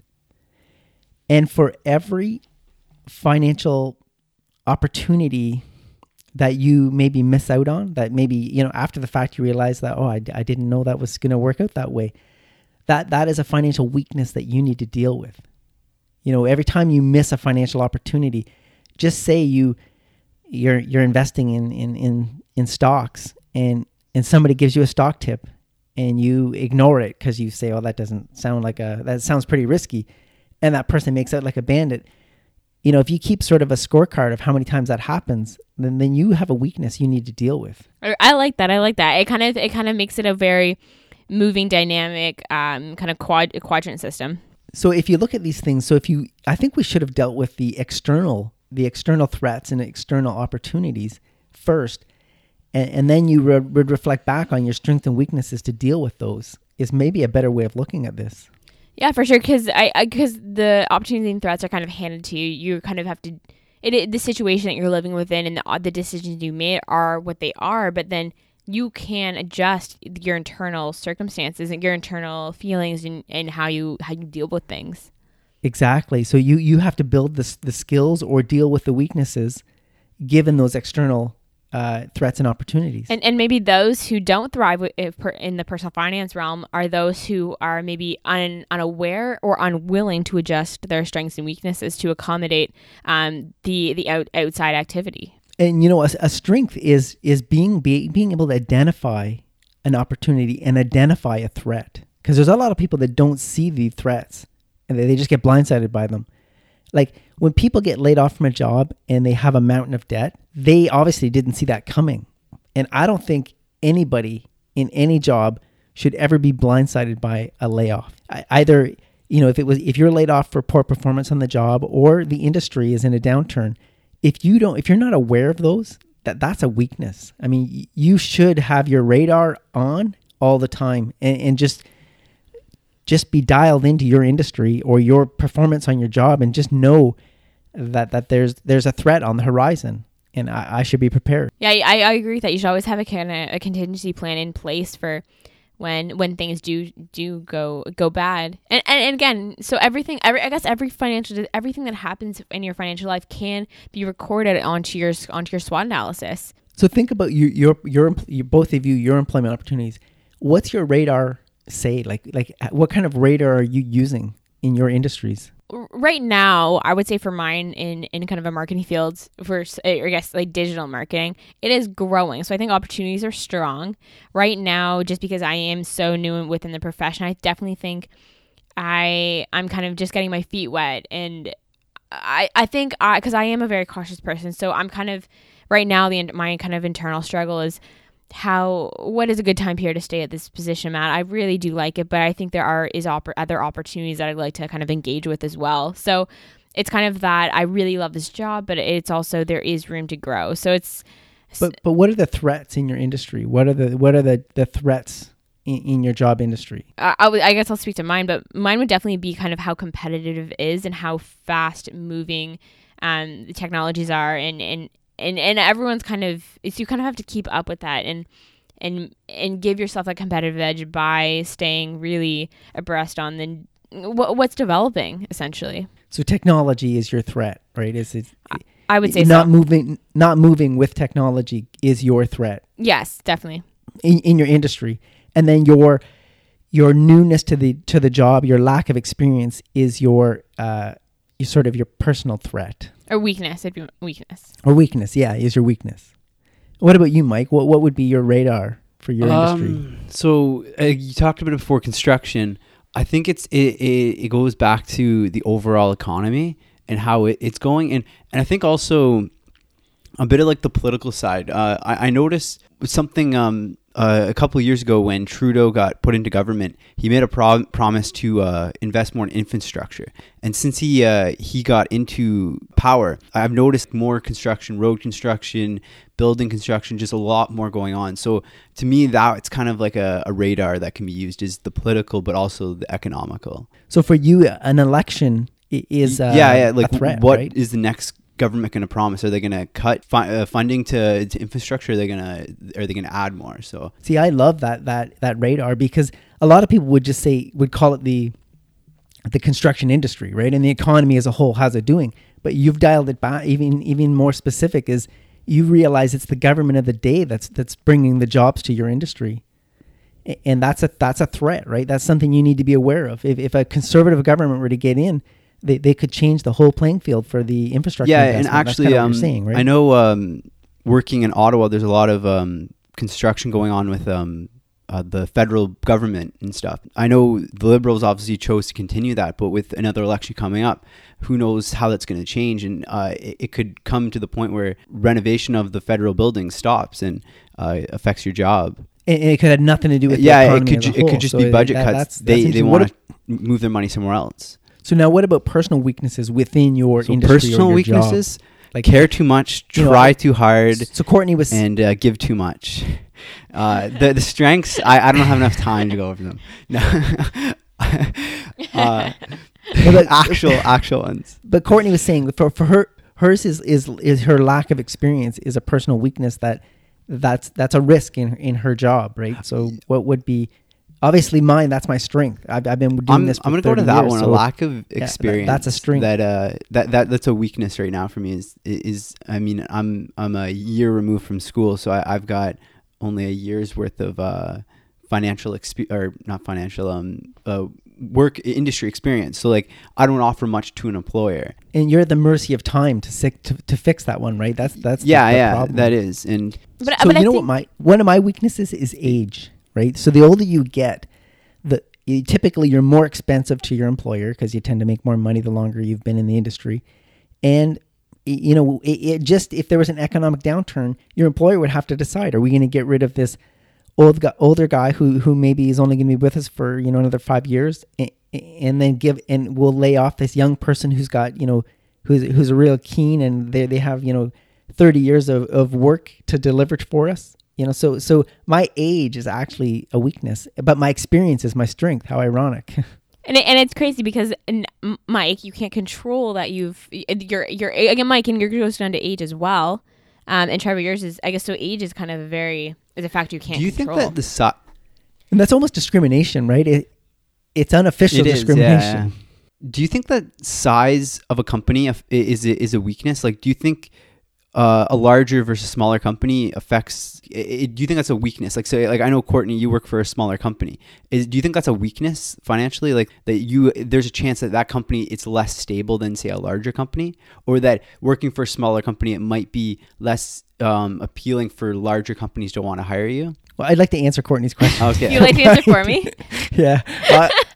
[SPEAKER 2] And for every financial opportunity that you maybe miss out on, that maybe, you know, after the fact you realize that, oh, I, I didn't know that was going to work out that way. That that is a financial weakness that you need to deal with. You know, every time you miss a financial opportunity, just say you you're you're investing in in in, in stocks and and somebody gives you a stock tip and you ignore it because you say, "Oh, that doesn't sound like a that sounds pretty risky," and that person makes out like a bandit. You know, if you keep sort of a scorecard of how many times that happens, then then you have a weakness you need to deal with.
[SPEAKER 1] I I like that. I like that. It kind of it kind of makes it a very moving dynamic um, kind of quad quadrant system.
[SPEAKER 2] So if you look at these things, so if you, I think we should have dealt with the external, the external threats and external opportunities first, and, and then you re- would reflect back on your strengths and weaknesses to deal with those. Is maybe a better way of looking at this.
[SPEAKER 1] Yeah, for sure. Because I because the opportunities and threats are kind of handed to you. You kind of have to. It, it the situation that you're living within and the uh, the decisions you made are what they are. But then you can adjust your internal circumstances and your internal feelings and, and how you how you deal with things.
[SPEAKER 2] Exactly. So you you have to build the the skills or deal with the weaknesses, given those external uh, threats and opportunities.
[SPEAKER 1] And and maybe those who don't thrive wi- if per- in the personal finance realm are those who are maybe un, unaware or unwilling to adjust their strengths and weaknesses to accommodate um, the the out, outside activity.
[SPEAKER 2] and you know a, a strength is is being be, being able to identify an opportunity and identify a threat because there's a lot of people that don't see the threats and they, just get blindsided by them. Like when people get laid off from a job and they have a mountain of debt they obviously didn't see that coming. And i don't think anybody in any job should ever be blindsided by a layoff. I, either you know if it was if you're laid off for poor performance on the job or the industry is in a downturn if you don't if you're not aware of those that that's a weakness. I mean you should have your radar on all the time and, and just just be dialed into your industry or your performance on your job and just know that that there's there's a threat on the horizon and i, I should be prepared
[SPEAKER 1] Yeah, I, I agree with that. You should always have a kind of a contingency plan in place for when when things do do go go bad. And and, and again, so everything, every, I guess every financial everything that happens in your financial life can be recorded onto your onto your SWOT analysis.
[SPEAKER 2] so think about your your your, your both of you your employment opportunities what's your radar say like like uh, what kind of radar are you using in your industries
[SPEAKER 1] Right now, I would say for mine in in kind of a marketing field for eh, I guess like digital marketing, it is growing. So I think opportunities are strong right now. Just because I am so new within the profession, I definitely think I I'm kind of just getting my feet wet and I I think I because I am a very cautious person, so I'm kind of right now the my kind of internal struggle is how what is a good time period to stay at this position, Matt. I really do like it, but I think there are is oppor- other opportunities that I'd like to kind of engage with as well. So it's kind of that I really love this job, but it's also there is room to grow. So it's
[SPEAKER 2] but but what are the threats in your industry what are the what are the the threats in, in your job industry
[SPEAKER 1] I, I would- I guess I'll speak to mine, but mine would definitely be kind of how competitive it is and how fast moving um, the technologies are, and, and and and everyone's kind of it's you kind of have to keep up with that and and and give yourself a competitive edge by staying really abreast on the what, what's developing essentially.
[SPEAKER 2] So technology is your threat, right? Is it
[SPEAKER 1] I would say
[SPEAKER 2] not
[SPEAKER 1] so.
[SPEAKER 2] moving not moving with technology is your threat
[SPEAKER 1] Yes, definitely.
[SPEAKER 2] in, in your industry. And then your your newness to the to the job, your lack of experience is your uh your sort of your personal threat.
[SPEAKER 1] Or weakness. It'd be weakness.
[SPEAKER 2] Or weakness, yeah, is your weakness. What about you, Mike? What what would be your radar for your industry?
[SPEAKER 3] Um, so uh, you talked about it before construction. I think it's it, it, it goes back to the overall economy and how it, it's going, and and I think also a bit of like the political side. Uh, I, I noticed something um, uh, a couple of years ago when Trudeau got put into government. He made a pro- promise to uh, invest more in infrastructure, and since he uh, he got into power, I've noticed more construction, road construction, building construction, just a lot more going on. So to me, that it's kind of like a, a radar that can be used is the political, but also the economical.
[SPEAKER 2] So for you, an election is uh,
[SPEAKER 3] yeah, yeah. Like
[SPEAKER 2] a threat,
[SPEAKER 3] what is
[SPEAKER 2] right?
[SPEAKER 3] the next government going to promise? Are they going to cut fi- uh, funding to, to infrastructure? Are they going to are they going to add more? So
[SPEAKER 2] See, I love that that that radar because a lot of people would just say would call it the the construction industry, right? And the economy as a whole, how's it doing? But you've dialed it back even even more specific is you realize it's the government of the day that's that's bringing the jobs to your industry. And that's a that's a threat, right? That's something you need to be aware of. If, if a conservative government were to get in, they, they could change the whole playing field for the infrastructure.
[SPEAKER 3] yeah, and
[SPEAKER 2] investment. That's
[SPEAKER 3] actually, um,
[SPEAKER 2] saying, right?
[SPEAKER 3] I know um, working in Ottawa, there's a lot of um, construction going on with um, uh, the federal government and stuff. I know the Liberals obviously chose to continue that, but with another election coming up, who knows how that's going to change? And uh, it, it could come to the point where renovation of the federal building stops and uh, affects your job.
[SPEAKER 2] And it could have nothing to do with the
[SPEAKER 3] yeah, it could ju- it could just
[SPEAKER 2] So
[SPEAKER 3] be budget
[SPEAKER 2] that-
[SPEAKER 3] cuts.
[SPEAKER 2] that's- that's
[SPEAKER 3] they they want to move their money somewhere else.
[SPEAKER 2] So now, what about personal weaknesses within your
[SPEAKER 3] So
[SPEAKER 2] industry? or
[SPEAKER 3] personal
[SPEAKER 2] your
[SPEAKER 3] weaknesses:
[SPEAKER 2] Like-
[SPEAKER 3] care too much,
[SPEAKER 2] You know,
[SPEAKER 3] try too hard.
[SPEAKER 2] So Courtney was.
[SPEAKER 3] and uh, give too much. Uh, the the strengths I, I don't have enough time to go over them. No, uh,
[SPEAKER 2] but-
[SPEAKER 3] actual actual ones.
[SPEAKER 2] but Courtney was saying for for her hers is is is her lack of experience is a personal weakness that that's that's a risk in in her job, right? So what would be obviously mine? That's my strength. I've, I've been doing
[SPEAKER 3] I'm,
[SPEAKER 2] this. For
[SPEAKER 3] I'm gonna go to that
[SPEAKER 2] years,
[SPEAKER 3] one.
[SPEAKER 2] so
[SPEAKER 3] a lack of
[SPEAKER 2] that-
[SPEAKER 3] experience.
[SPEAKER 2] that's a strength.
[SPEAKER 3] That uh that, that that's a weakness right now for me. Is is I mean I'm I'm a year removed from school, so I, I've got only a year's worth of uh financial exp or not financial um uh work industry experience. So like I don't offer much to an employer.
[SPEAKER 2] and you're at the mercy of time to sick to, to fix that one, right? That's that's the-
[SPEAKER 3] yeah,
[SPEAKER 2] the
[SPEAKER 3] yeah,
[SPEAKER 2] problem.
[SPEAKER 3] that is. And
[SPEAKER 1] But,
[SPEAKER 2] so
[SPEAKER 1] but
[SPEAKER 2] you
[SPEAKER 1] I
[SPEAKER 2] know
[SPEAKER 1] think,
[SPEAKER 2] what my one of my weaknesses is age, right? So the older you get, the you- typically you're more expensive to your employer because you tend to make more money the longer you've been in the industry, and you know it, it just if there was an economic downturn, your employer would have to decide: Are we going to get rid of this old older guy who who maybe is only going to be with us for you know another five years, and, and then give and we'll lay off this young person who's got you know who's who's a real keen and they they have you know 30 years of, of work to deliver for us you know so so my age is actually a weakness but my experience is my strength how ironic
[SPEAKER 1] And, it, and it's crazy because n- M- Mike, you can't control that you've you're you're again Mike, and your goes down to age as well. Um, and Trevor, yours is I guess so. Age is kind of a very is a factor you can't.
[SPEAKER 3] do you think that the si-
[SPEAKER 2] and that's almost discrimination right it it's unofficial
[SPEAKER 3] It is,
[SPEAKER 2] discrimination
[SPEAKER 3] yeah. Do you think that size of a company is a, is a weakness? Like, do you think uh, a larger versus smaller company affects? i i do you think that's a weakness? Like, say, like I know Courtney, you work for a smaller company. Is do you think that's a weakness financially? Like that you there's a chance that that company it's less stable than say a larger company, or that working for a smaller company it might be less um, appealing for larger companies to want to hire you.
[SPEAKER 2] well i'd like to answer courtney's question
[SPEAKER 3] Okay.
[SPEAKER 1] you like to answer for me?
[SPEAKER 2] yeah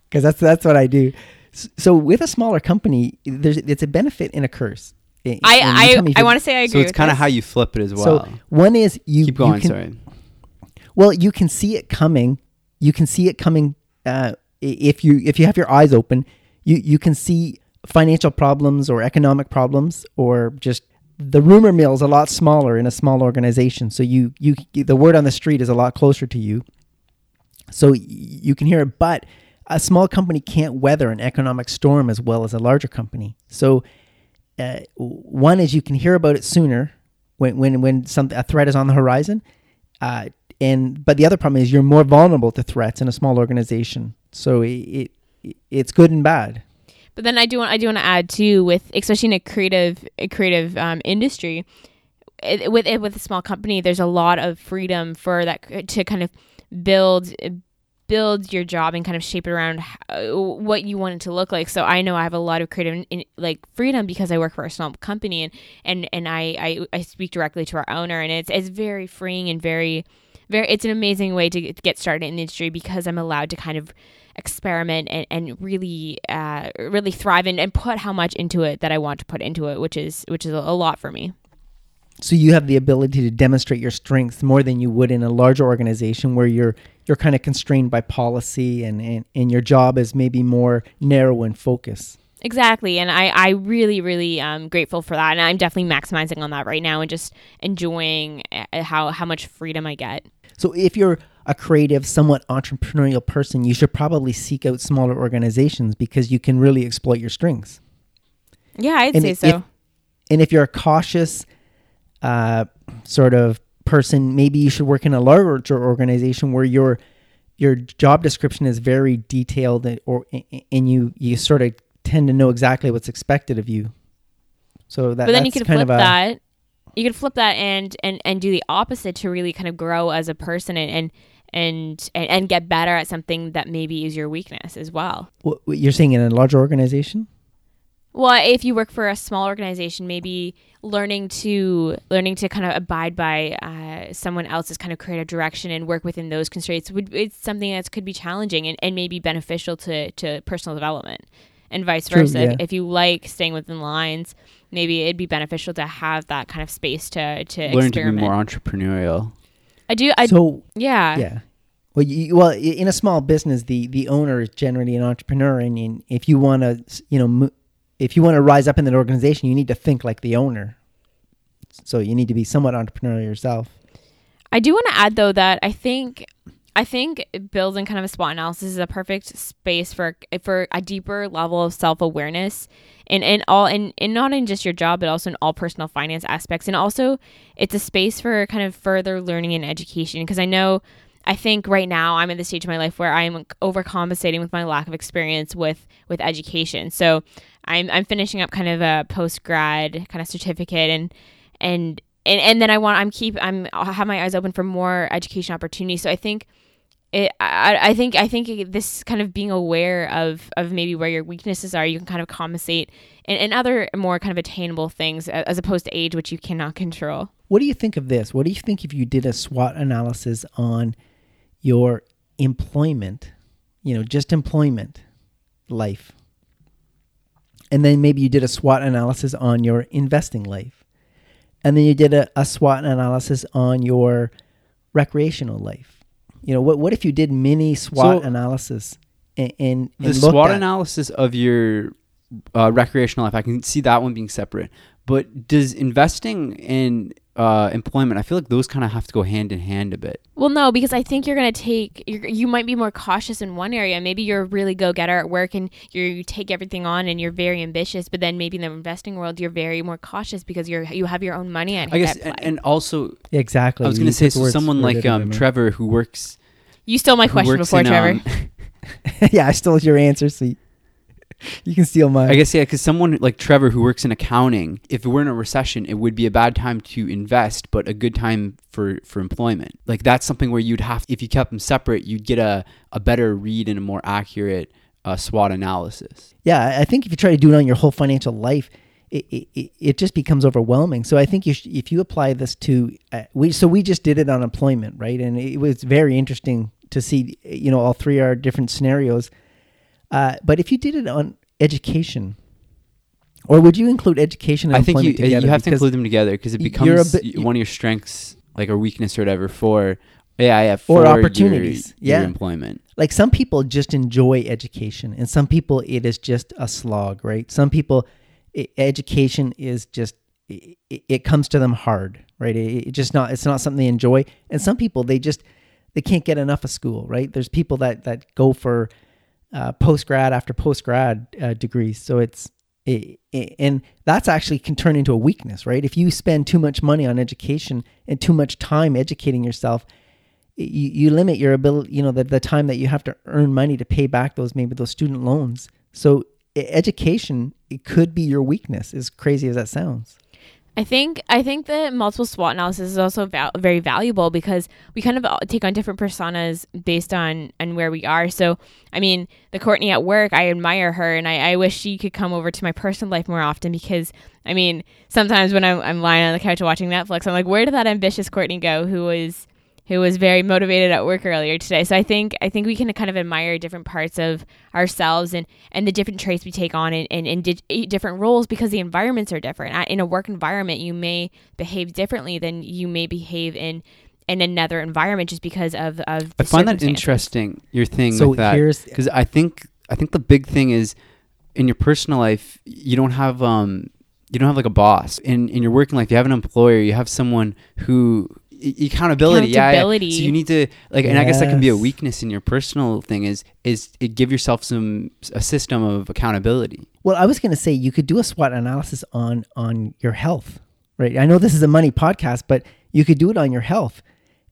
[SPEAKER 2] because that's that's what i do so with a smaller company there's it's a benefit and a curse And
[SPEAKER 1] I I, I want to say I agree.
[SPEAKER 3] so it's kind of how you flip it as well.
[SPEAKER 2] so one is you
[SPEAKER 3] Keep
[SPEAKER 2] you
[SPEAKER 3] going.
[SPEAKER 2] can-
[SPEAKER 3] sorry.
[SPEAKER 2] Well, you can see it coming. You can see it coming uh, if you if you have your eyes open. You you can see financial problems or economic problems or just the rumor mill is a lot smaller in a small organization. So you you the word on the street is a lot closer to you. So you can hear it, but a small company can't weather an economic storm as well as a larger company. So uh, one is you can hear about it sooner when when when some a threat is on the horizon. Uh, and but the other problem is you're more vulnerable to threats in a small organization. So it, it it's good and bad.
[SPEAKER 1] But then I do want I do want to add too with especially in a creative a creative um, industry it, with it with a small company there's a lot of freedom for that to kind of build build your job and kind of shape it around how, what you want it to look like. So I know I have a lot of creative in, like freedom because I work for a small company and and and I, I I speak directly to our owner and it's it's very freeing and very very it's an amazing way to get started in the industry because I'm allowed to kind of experiment and, and really uh, really thrive and, and put how much into it that I want to put into it, which is which is a lot for me.
[SPEAKER 2] So you have the ability to demonstrate your strengths more than you would in a larger organization where you're you're kind of constrained by policy and, and, and your job is maybe more narrow in focus.
[SPEAKER 1] Exactly. And I, I really, really am grateful for that. And I'm definitely maximizing on that right now and just enjoying uh, how, how much freedom I get.
[SPEAKER 2] So if you're a creative, somewhat entrepreneurial person, you should probably seek out smaller organizations because you can really exploit your strengths.
[SPEAKER 1] Yeah, I'd
[SPEAKER 2] and
[SPEAKER 1] say
[SPEAKER 2] if,
[SPEAKER 1] so.
[SPEAKER 2] And if you're a cautious uh, sort of person, maybe you should work in a larger organization where your your job description is very detailed and, or and you you sort of tend to know exactly what's expected of you. So that
[SPEAKER 1] but then you could flip
[SPEAKER 2] a,
[SPEAKER 1] that. You could flip that and and and do the opposite to really kind of grow as a person and and and and, and get better at something that maybe is your weakness as well.
[SPEAKER 2] What, you're saying in a larger organization?
[SPEAKER 1] Well, if you work for a small organization, maybe learning to learning to kind of abide by uh, someone else's kind of creative direction and work within those constraints would it's something that could be challenging and, and maybe beneficial to, to personal development and vice
[SPEAKER 2] True,
[SPEAKER 1] versa.
[SPEAKER 2] yeah.
[SPEAKER 1] If you like staying within lines, maybe it'd be beneficial to have that kind of space to to
[SPEAKER 3] Learn
[SPEAKER 1] experiment.
[SPEAKER 3] to be more entrepreneurial.
[SPEAKER 1] I do. I
[SPEAKER 2] so
[SPEAKER 1] yeah.
[SPEAKER 2] yeah. Well, you, well, in a small business, the the owner is generally an entrepreneur, and, and if you want to, you know, mo- if you want to rise up in that organization, you need to think like the owner. So you need to be somewhat entrepreneurial yourself.
[SPEAKER 1] I do want to add though that I think I think building kind of a SWOT analysis is a perfect space for for a deeper level of self awareness and and all and, and not in just your job but also in all personal finance aspects and also it's a space for kind of further learning and education because I know I think right now I'm at the stage of my life where I'm overcompensating with my lack of experience with with education. So I'm I'm finishing up kind of a post grad kind of certificate and and and and then I want I'm keep I'm I'll have my eyes open for more education opportunities. So I think it I, I think I think this kind of being aware of of maybe where your weaknesses are, you can kind of compensate and, and other more kind of attainable things as opposed to age, which you cannot control.
[SPEAKER 2] What do you think of this? What do you think if you did a SWOT analysis on your employment, you know, just employment life? And then maybe you did a SWOT analysis on your investing life. And then you did a, a SWOT analysis on your recreational life. You know, what what if you did mini SWOT
[SPEAKER 3] So-
[SPEAKER 2] analysis and, and,
[SPEAKER 3] The
[SPEAKER 2] and looked
[SPEAKER 3] SWOT analysis of your uh, recreational life, I can see that one being separate. But does investing in uh, employment, I feel like those kind of have to go hand in hand a bit.
[SPEAKER 1] Well, no, because I think you're going to take, you're, you might be more cautious in one area. Maybe you're a really go getter at work and you're, you take everything on and you're very ambitious. But then maybe in the investing world, you're very more cautious because you're you have your own money at,
[SPEAKER 3] I guess,
[SPEAKER 1] at play.
[SPEAKER 3] and, and also,
[SPEAKER 2] Exactly.
[SPEAKER 3] I was going to say, so someone like um, Trevor who works.
[SPEAKER 1] you stole my question before,
[SPEAKER 3] in,
[SPEAKER 1] Trevor.
[SPEAKER 3] um,
[SPEAKER 2] yeah, I stole your answer, so you, can steal mine.
[SPEAKER 3] I guess yeah, because someone like Trevor who works in accounting, if we're in a recession, it would be a bad time to invest, but a good time for for employment. Like that's something where you'd have, if you kept them separate, you'd get a a better read and a more accurate uh, SWOT analysis.
[SPEAKER 2] yeah, I- think if you try to do it on your whole financial life, it, it, it- it just becomes overwhelming. So I think you sh- if you apply this to uh, we so we just did it on employment, right? And it was very interesting to see you know all three are different scenarios. Uh, but if you did it on education, or would you include education and
[SPEAKER 3] I think you uh, you have to include them together because it becomes
[SPEAKER 2] bit-
[SPEAKER 3] one of your strengths, like a weakness or whatever. For yeah, I have
[SPEAKER 2] Or
[SPEAKER 3] for
[SPEAKER 2] opportunities,
[SPEAKER 3] Your, your
[SPEAKER 2] yeah.
[SPEAKER 3] employment.
[SPEAKER 2] like some people just enjoy education and some people it is just a slog right some people i education is just it, it comes to them hard right it, it just not it's not something they enjoy and some people they just they can't get enough of school right there's people that that go for uh, post grad after post grad uh, degrees so it's it, it, and that's actually can turn into a weakness right if you spend too much money on education and too much time educating yourself you, you limit your ability, you know, the, the time that you have to earn money to pay back those maybe those student loans. So education it could be your weakness, as crazy as that sounds.
[SPEAKER 1] I think I think the multiple SWOT analysis is also val- very valuable because we kind of all take on different personas based on and where we are. So, I mean, the Courtney at work, I admire her, and I, I wish she could come over to my personal life more often because, I mean, sometimes when I'm, I'm lying on the couch watching Netflix, I'm like, where did that ambitious Courtney go? Who was who was very motivated at work earlier today. So I think I think we can kind of admire different parts of ourselves and and the different traits we take on in, in, in di- different roles because the environments are different. In a work environment, you may behave differently than you may behave in in another environment just because of of.
[SPEAKER 3] I find that interesting. Your thing
[SPEAKER 2] So
[SPEAKER 3] with that because I think I think the big thing is in your personal life you don't have um you don't have like a boss in in your working life you have an employer you have someone who e- accountability, yeah, yeah. So you need to like and i guess that can be a weakness in your personal thing is is it give yourself some a system of accountability
[SPEAKER 2] Well, I was going to say you could do a SWOT analysis on on your health, right? I know this is a money podcast, but you could do it on your health,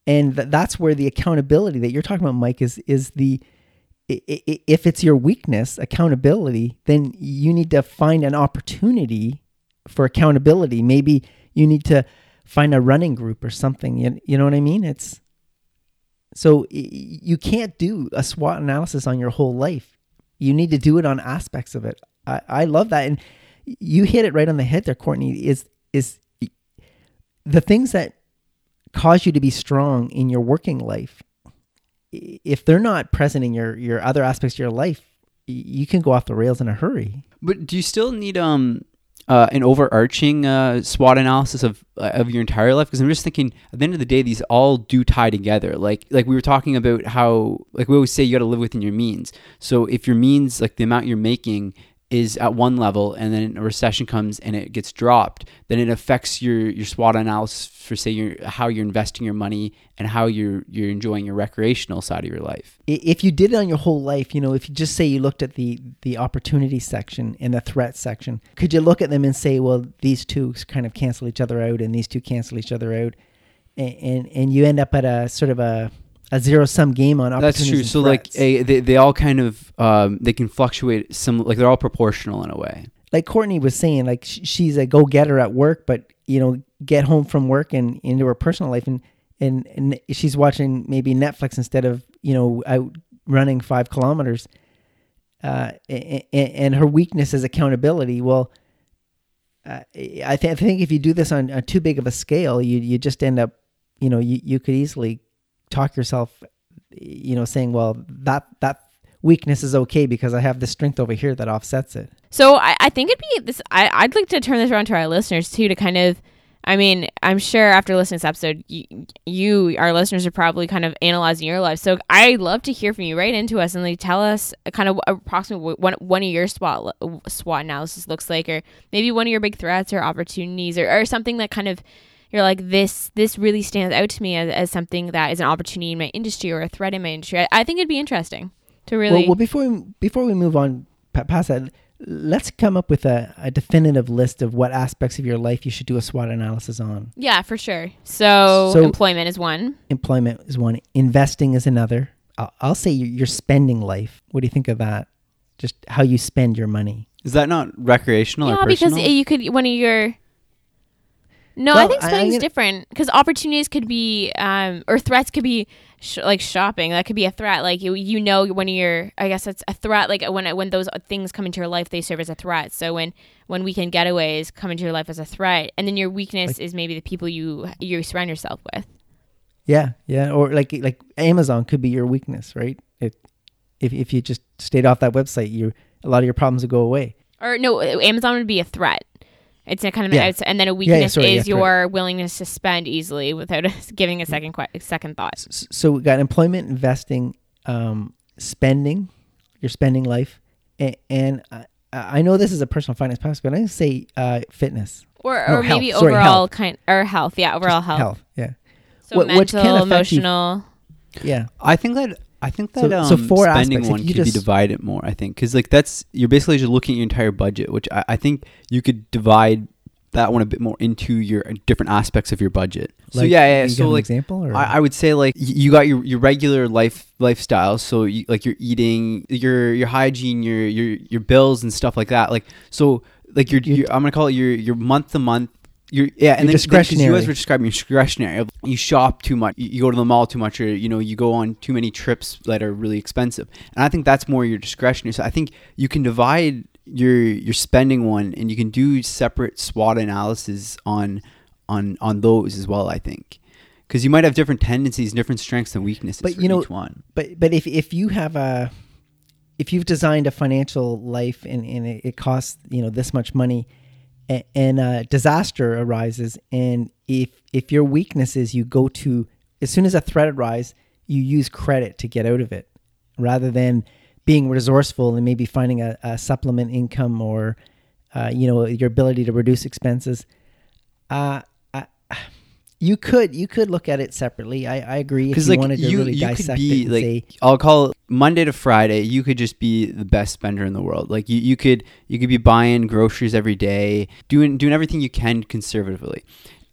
[SPEAKER 2] and th- that's where the accountability that you're talking about, Mike, is is the i- i- if it's your weakness, accountability, then you need to find an opportunity for accountability. Maybe you need to find a running group or something. You, you know what I mean? It's so you can't do a SWOT analysis on your whole life. You need to do it on aspects of it. I, I love that, and you hit it right on the head there, Courtney. Is is the things that cause you to be strong in your working life? If they're not present in your your other aspects of your life, you can go off the rails in a hurry.
[SPEAKER 3] But do you still need um uh, an overarching uh, SWOT analysis of uh, of your entire life? Because I'm just thinking, at the end of the day, these all do tie together. Like like we were talking about how like we always say you got to live within your means. So if your means, like the amount you're making, is at one level, and then a recession comes and it gets dropped, then it affects your your SWOT analysis for say your how you're investing your money and how you're you're enjoying your recreational side of your life.
[SPEAKER 2] If you did it on your whole life, you know, if you just say you looked at the the opportunity section and the threat section, could you look at them and say, well, these two kind of cancel each other out, and these two cancel each other out, and and, and you end up at a sort of a a zero sum game on
[SPEAKER 3] That's true. So like a, they they all kind of um, they can fluctuate. Some like they're all proportional in a way.
[SPEAKER 2] like Courtney was saying, like sh- she's a go getter at work, but you know, get home from work and into her personal life, and and and she's watching maybe Netflix instead of you know out running five kilometers. Uh, and, and her weakness is accountability. Well, uh, I, th- I think if you do this on, on too big of a scale, you you just end up, you know, you, you could easily talk yourself, you know, saying, well, that that weakness is okay because I have this strength over here that offsets it.
[SPEAKER 1] So I, I think it'd be this. I, I'd like to turn this around to our listeners too, to kind of. I mean, I'm sure after listening to this episode, you, you, our listeners, are probably kind of analyzing your life. So I'd love to hear from you. Write into us and like tell us kind of approximately what one one of your SWOT SWOT analysis looks like, or maybe one of your big threats or opportunities, or, or something that kind of you're like this. This really stands out to me as, as something that is an opportunity in my industry or a threat in my industry. I, I think it'd be interesting to really.
[SPEAKER 2] Well, well, before we, before we move on past that, let's come up with a, a definitive list of what aspects of your life you should do a SWOT analysis on.
[SPEAKER 1] yeah, for sure. So,
[SPEAKER 2] So-
[SPEAKER 1] employment is one.
[SPEAKER 2] Employment is one, investing is another. I'll, I'll say your, your spending life. What do you think of that? Just how you spend your money.
[SPEAKER 3] Is that not recreational
[SPEAKER 1] yeah,
[SPEAKER 3] or personal?
[SPEAKER 1] because you could one of your. No, I
[SPEAKER 2] Well,
[SPEAKER 1] think
[SPEAKER 2] I- I'm
[SPEAKER 1] spending's
[SPEAKER 2] gonna-
[SPEAKER 1] different because opportunities could be, um, or threats could be, sh- like shopping. That could be a threat. Like you, you know, when you're, I guess that's a threat. Like when when those things come into your life, they serve as a threat. So when when weekend getaways come into your life as a threat, and then your weakness is maybe the people you you surround yourself with.
[SPEAKER 2] Yeah, yeah, or like like Amazon could be your weakness, right? It, if if you just stayed off that website, you a lot of your problems would go away.
[SPEAKER 1] Or no, Amazon would be a threat. It's a kind of,
[SPEAKER 2] Yeah.
[SPEAKER 1] it's, and then a
[SPEAKER 2] Yeah, yeah,
[SPEAKER 1] weakness
[SPEAKER 2] sorry,
[SPEAKER 1] is
[SPEAKER 2] yeah,
[SPEAKER 1] your willingness to spend easily without giving a second que- second thought.
[SPEAKER 2] S- So we got employment, investing, um, spending, your spending life, and, and I, I know this is a personal finance podcast, but I'm gonna say uh, fitness,
[SPEAKER 1] or
[SPEAKER 2] No,
[SPEAKER 1] or maybe
[SPEAKER 2] health. Sorry,
[SPEAKER 1] overall
[SPEAKER 2] health.
[SPEAKER 1] kind or health yeah overall
[SPEAKER 2] Just
[SPEAKER 1] health.
[SPEAKER 2] health. Yeah,
[SPEAKER 1] so
[SPEAKER 2] What- which can
[SPEAKER 1] mental
[SPEAKER 2] affect you-
[SPEAKER 1] emotional
[SPEAKER 2] yeah.
[SPEAKER 3] I think that I think
[SPEAKER 2] So-
[SPEAKER 3] that
[SPEAKER 2] so
[SPEAKER 3] um,
[SPEAKER 2] four
[SPEAKER 3] spending
[SPEAKER 2] aspects.
[SPEAKER 3] One
[SPEAKER 2] you
[SPEAKER 3] could be
[SPEAKER 2] just-
[SPEAKER 3] divided more. I think because like that's you're basically just looking at your entire budget, which I, I think you could divide that one a bit more into your uh, different aspects of your budget. so yeah, yeah. So like
[SPEAKER 2] example, or
[SPEAKER 3] I, I would say like you got your, your regular life lifestyle. So you, like you're eating, your your hygiene, your your your bills and stuff like that. Like so like your,
[SPEAKER 2] Your-
[SPEAKER 3] your I'm gonna call it your your month to month. Your yeah, and
[SPEAKER 2] Your
[SPEAKER 3] then, then 'cause you guys were describing your discretionary. You shop too much. You, go to the mall too much, or you know you go on too many trips that are really expensive. And I think that's more your discretionary. So I think you can divide your your spending one, and you can do separate SWOT analysis on on on those as well. I think because you might have different tendencies, different strengths and weaknesses
[SPEAKER 2] But
[SPEAKER 3] for
[SPEAKER 2] you know-
[SPEAKER 3] each one.
[SPEAKER 2] but but if if you have a if you've designed a financial life and, and it, it costs you know this much money and, a disaster arises and if if your weakness is you go to as soon as a threat arises you use credit to get out of it rather than being resourceful and maybe finding a, a supplement income or uh, you know your ability to reduce expenses. Uh, you could you could look at it separately i, I agree
[SPEAKER 3] Because like
[SPEAKER 2] wanted to
[SPEAKER 3] you,
[SPEAKER 2] really
[SPEAKER 3] you could be
[SPEAKER 2] it
[SPEAKER 3] like
[SPEAKER 2] say
[SPEAKER 3] I'll call it Monday to Friday. You could just be the best spender in the world. Like you, you could you could be buying groceries every day, doing doing everything you can conservatively.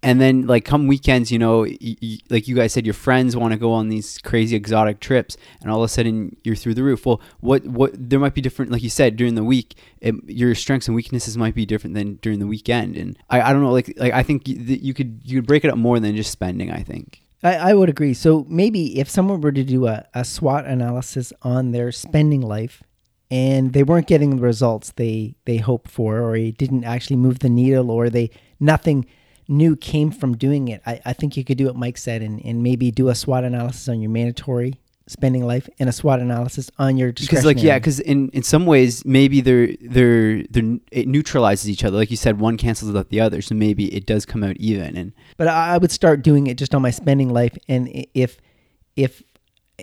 [SPEAKER 3] And then like come weekends, you know, y- y- like you guys said, your friends want to go on these crazy exotic trips, and all of a sudden you're through the roof. Well, what what there might be different, like you said, during the week, it, your strengths and weaknesses might be different than during the weekend. And I, I don't know, like like I think y- that you could you could break it up more than just spending. I think.
[SPEAKER 2] I, I would agree. So maybe if someone were to do a, a SWOT analysis on their spending life and they weren't getting the results they, they hoped for, or it didn't actually move the needle, or they nothing new came from doing it, I, I think you could do what Mike said and, and maybe do a SWOT analysis on your mandatory spending life and a SWOT analysis on your
[SPEAKER 3] because like yeah because in in some ways maybe they're they're they're it neutralizes each other. Like you said one cancels out the other so maybe it does come out even and
[SPEAKER 2] But I I would start doing it just on my spending life, and if if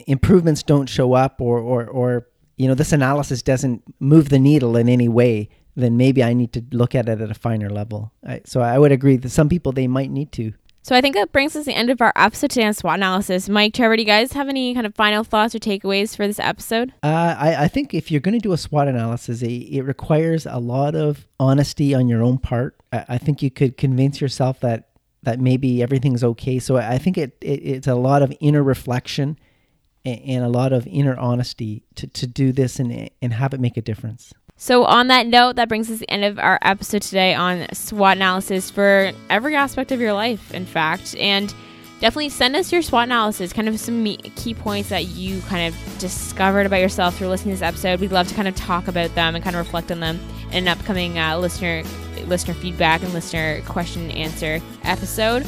[SPEAKER 2] improvements don't show up, or or or you know this analysis doesn't move the needle in any way, then maybe I need to look at it at a finer level. I, so I would agree that some people they might need to.
[SPEAKER 1] So I think that brings us to the end of our episode today on SWOT analysis. Mike, Trevor, do you guys have any kind of final thoughts or takeaways for this episode?
[SPEAKER 2] Uh, I, I think if you're going to do a SWOT analysis, it, it requires a lot of honesty on your own part. I, I think you could convince yourself that that maybe everything's okay. So I think it, it it's a lot of inner reflection and, and a lot of inner honesty to, to do this and and have it make a difference.
[SPEAKER 1] So, on that note, that brings us the end of our episode today on SWOT analysis for every aspect of your life, in fact. And definitely send us your SWOT analysis, kind of some key points that you kind of discovered about yourself through listening to this episode. We'd love to kind of talk about them and kind of reflect on them in an upcoming uh, listener listener feedback and listener question and answer episode.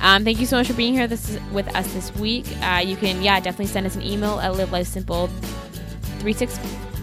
[SPEAKER 1] Um, thank you so much for being here this is, with us this week. Uh, you can, yeah, definitely send us an email at live life simple 365